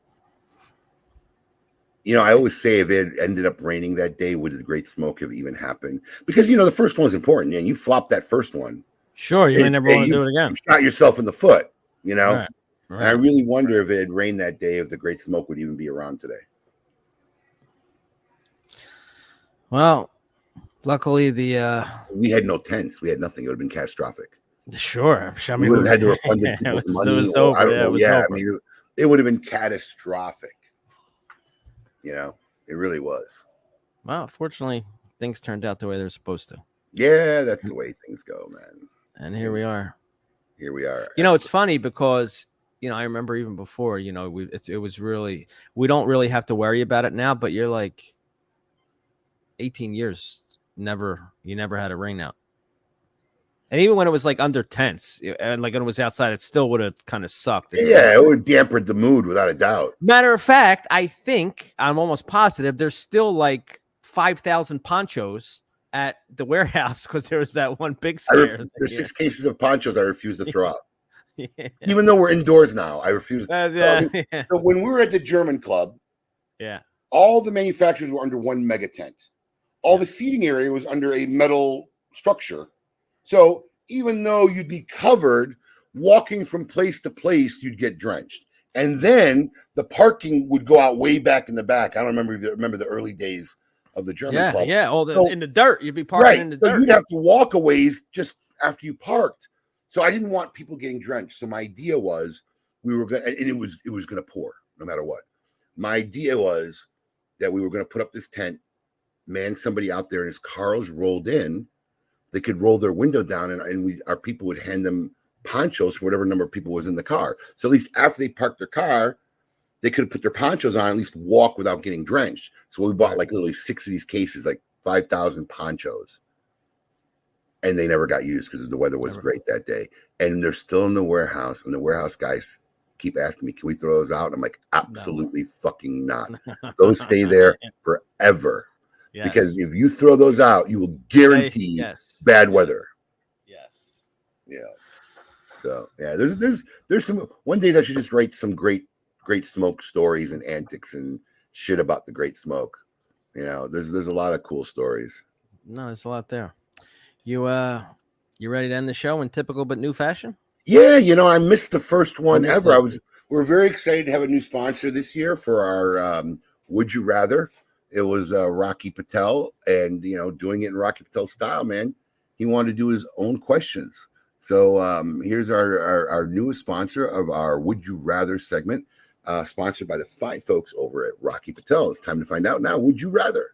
You know, I always say if it ended up raining that day, would the Great Smoke have even happened? Because you know the first one's important, and you flopped that first one. Sure, you may and- never want to do it again. You shot yourself in the foot, you know. Right, And I really wonder if it had rained that day, if the Great Smoke would even be around today. Well, luckily the uh We had no tents. We had nothing. It would have been catastrophic. sure. I we would have had to refund the it people's was, money. it was or I don't Yeah, know. it was yeah, over. I mean, it, it would have been catastrophic. You know, it really was. well, fortunately, things turned out the way they're supposed to. Yeah, that's the way things go, man. And here we are. Here we are. You know, it's funny because you know I remember even before. You know, we it, it was really we don't really have to worry about it now. But you're like, eighteen years never you never had a rain out. And even when it was like under tense and like when it was outside, it still would have kind of sucked. Yeah, it would have dampened the mood without a doubt. Matter of fact, I think I'm almost positive there's still like five thousand ponchos at the warehouse because there was that one big scare. ref- there's six cases of ponchos I refuse to throw out. Yeah. Even though we're indoors now, I refuse. Uh, So, I mean, yeah. so when we were at the German club, yeah. all the manufacturers were under one mega tent. All the seating area was under a metal structure. So even though you'd be covered, walking from place to place, you'd get drenched. And then the parking would go out way back in the back. I don't remember if you remember the early days of the German Yeah, club. yeah. All the So- in the dirt. You'd be parking right. in the so dirt. you'd have to walk a ways just after you parked. So I didn't want people getting drenched. So my idea was we were going to, and it was it was going to pour no matter what. My idea was that we were going to put up this tent, man, somebody out there, and his cars rolled in, they could roll their window down, and, and we our people would hand them ponchos for whatever number of people was in the car. So at least after they parked their car, they could have put their ponchos on, at least walk without getting drenched. So we bought like literally six of these cases, like five thousand ponchos and they never got used because the weather was great that day. And they're still in the warehouse, and the warehouse guys keep asking me, "Can we throw those out?" And I'm like, "Absolutely fucking not. Those stay there forever." Because if you throw those out, you will guarantee yes. bad weather. Yes. Yeah. So yeah, there's there's there's some one day that should just write some great great smoke stories and antics and shit about the great smoke. You know, there's there's a lot of cool stories. No, there's a lot there. You uh you ready to end the show in typical but new fashion? Yeah, you know, I missed the first one missed ever. I was we're very excited to have a new sponsor this year for our um, Would You Rather. It was uh, Rocky Patel, and you know, doing it in Rocky Patel style, man. He wanted to do his own questions. So um, here's our, our our newest sponsor of our Would You Rather segment, uh, sponsored by the fine folks over at Rocky Patel. It's time to find out now. Would you rather?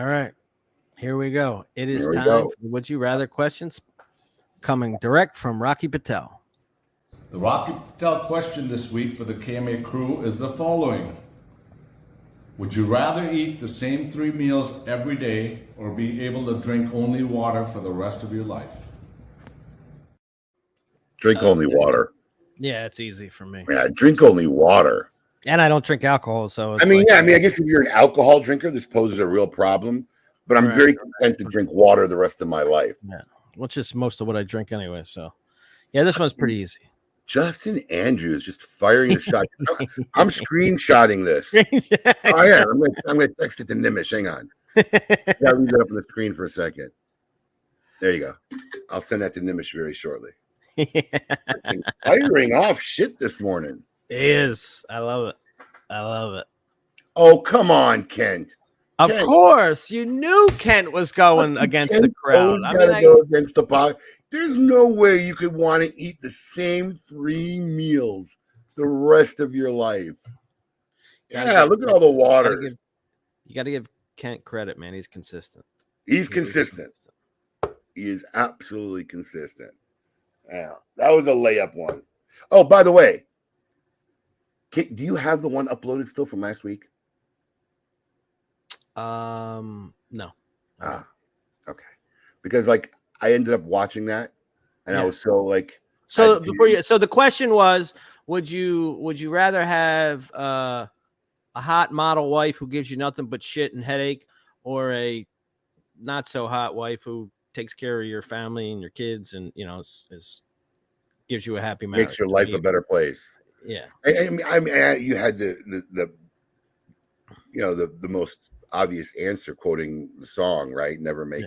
All right. Here we go. It is time go. for the Would You Rather questions coming direct from Rocky Patel. The Rocky Patel question this week for the KMA crew is the following Would you rather eat the same three meals every day or be able to drink only water for the rest of your life? Drink uh, only water. Yeah, it's easy for me. Yeah, drink only water. And I don't drink alcohol, so it's I mean, like- yeah, I mean, I guess if you're an alcohol drinker, this poses a real problem. But I'm Right. very content to drink water the rest of my life. Yeah, which is most of what I drink anyway. So, yeah, this one's pretty easy. Justin Andrews just firing the shot. I'm screenshotting this. oh yeah, I'm gonna, I'm gonna text it to Nimish. Hang on. Yeah, leave that up on the screen for a second. There you go. I'll send that to Nimish very shortly. Firing off shit this morning. Is. I love it. I love it. Oh come on, Kent. Of Kent. course, you knew Kent was going against the crowd. I mean, I, go against the pop. There's no way you could want to eat the same three meals the rest of your life. Gotta Yeah, look at all the water. you got to give Kent credit, man. He's consistent. He's consistent. He is absolutely consistent. Yeah, that was a layup one. Oh, by the way, Ki- do you have the one uploaded still from last week? Um, no. Ah, okay. Because like I ended up watching that, and I was so like, So I- before you, so the question was, would you would you rather have uh, a hot model wife who gives you nothing but shit and headache, or a not so hot wife who takes care of your family and your kids and you know is, is gives you a happy marriage? makes your life a better place. Yeah. I, I mean, I mean, I- you had the, the the you know the the most obvious answer, quoting the song, right? Never make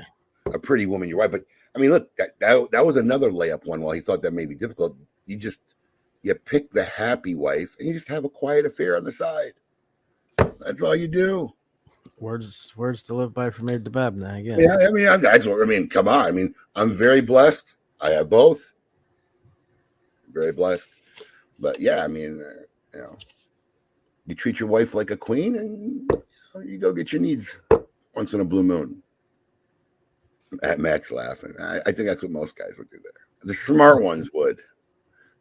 a pretty woman your wife. But I mean, look, that, that that was another layup one. While he thought that may be difficult, you just you pick the happy wife and you just have a quiet affair on the side. That's all you do. Words words to live by from Mr. Dababneh again. Yeah, I mean, I'm, that's what I mean. Come on, I mean, I'm very blessed. I have both. very blessed. But yeah, I mean, uh, you know, you treat your wife like a queen, and you go get your needs once in a blue moon. At Matt's laughing. I, I think that's what most guys would do there. The smart ones would,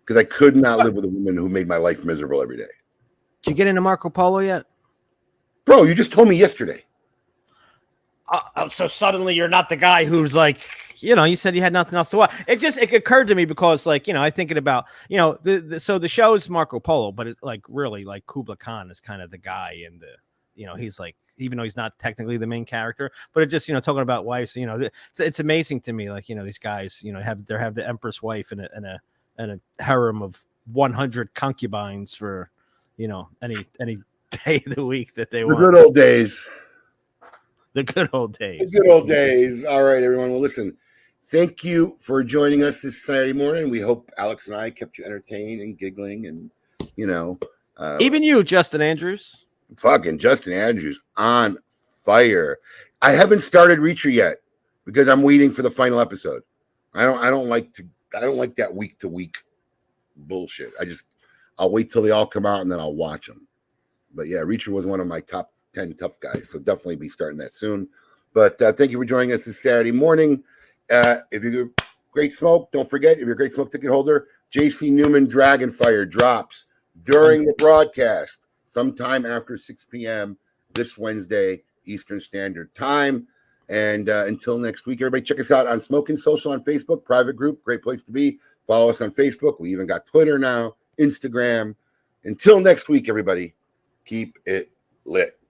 because I could not live with a woman who made my life miserable every day. Did you get into Marco Polo yet? Bro, you just told me yesterday. Uh, uh, so suddenly you're not the guy who's like, you know, you said you had nothing else to watch. It just it occurred to me because, like, you know, I thinking about, you know, the, the so the show is Marco Polo, but it's like really like Kubla Khan is kind of the guy and the, you know, he's like, even though he's not technically the main character, but it just, you know, talking about wives, you know, it's, it's amazing to me, like, you know, these guys, you know, have they have the empress wife and a and a and a harem of 100 concubines for, you know, any any day of the week that they want. The want. good old days. The good old days. The good old days. All right, everyone. Well, listen, thank you for joining us this Saturday morning. We hope Alex and I kept you entertained and giggling and, you know, uh, Even you, Justin Andrews. fucking Justin Andrews on fire. I haven't started Reacher yet because I'm waiting for the final episode. I don't I don't like to I don't like that week to week bullshit. I just I'll wait till they all come out and then I'll watch them. But yeah, Reacher was one of my top 10 tough guys. So definitely be starting that soon. But uh, thank you for joining us this Saturday morning. Uh, if you're great smoke, don't forget if you're a great smoke ticket holder, JC Newman Dragonfire drops during the broadcast sometime after 6 p.m. this Wednesday, Eastern Standard Time. And uh, until next week, everybody check us out on Smoke Inn Social on Facebook, private group, great place to be. Follow us on Facebook. We even got Twitter now, Instagram. Until next week, everybody, keep it lit.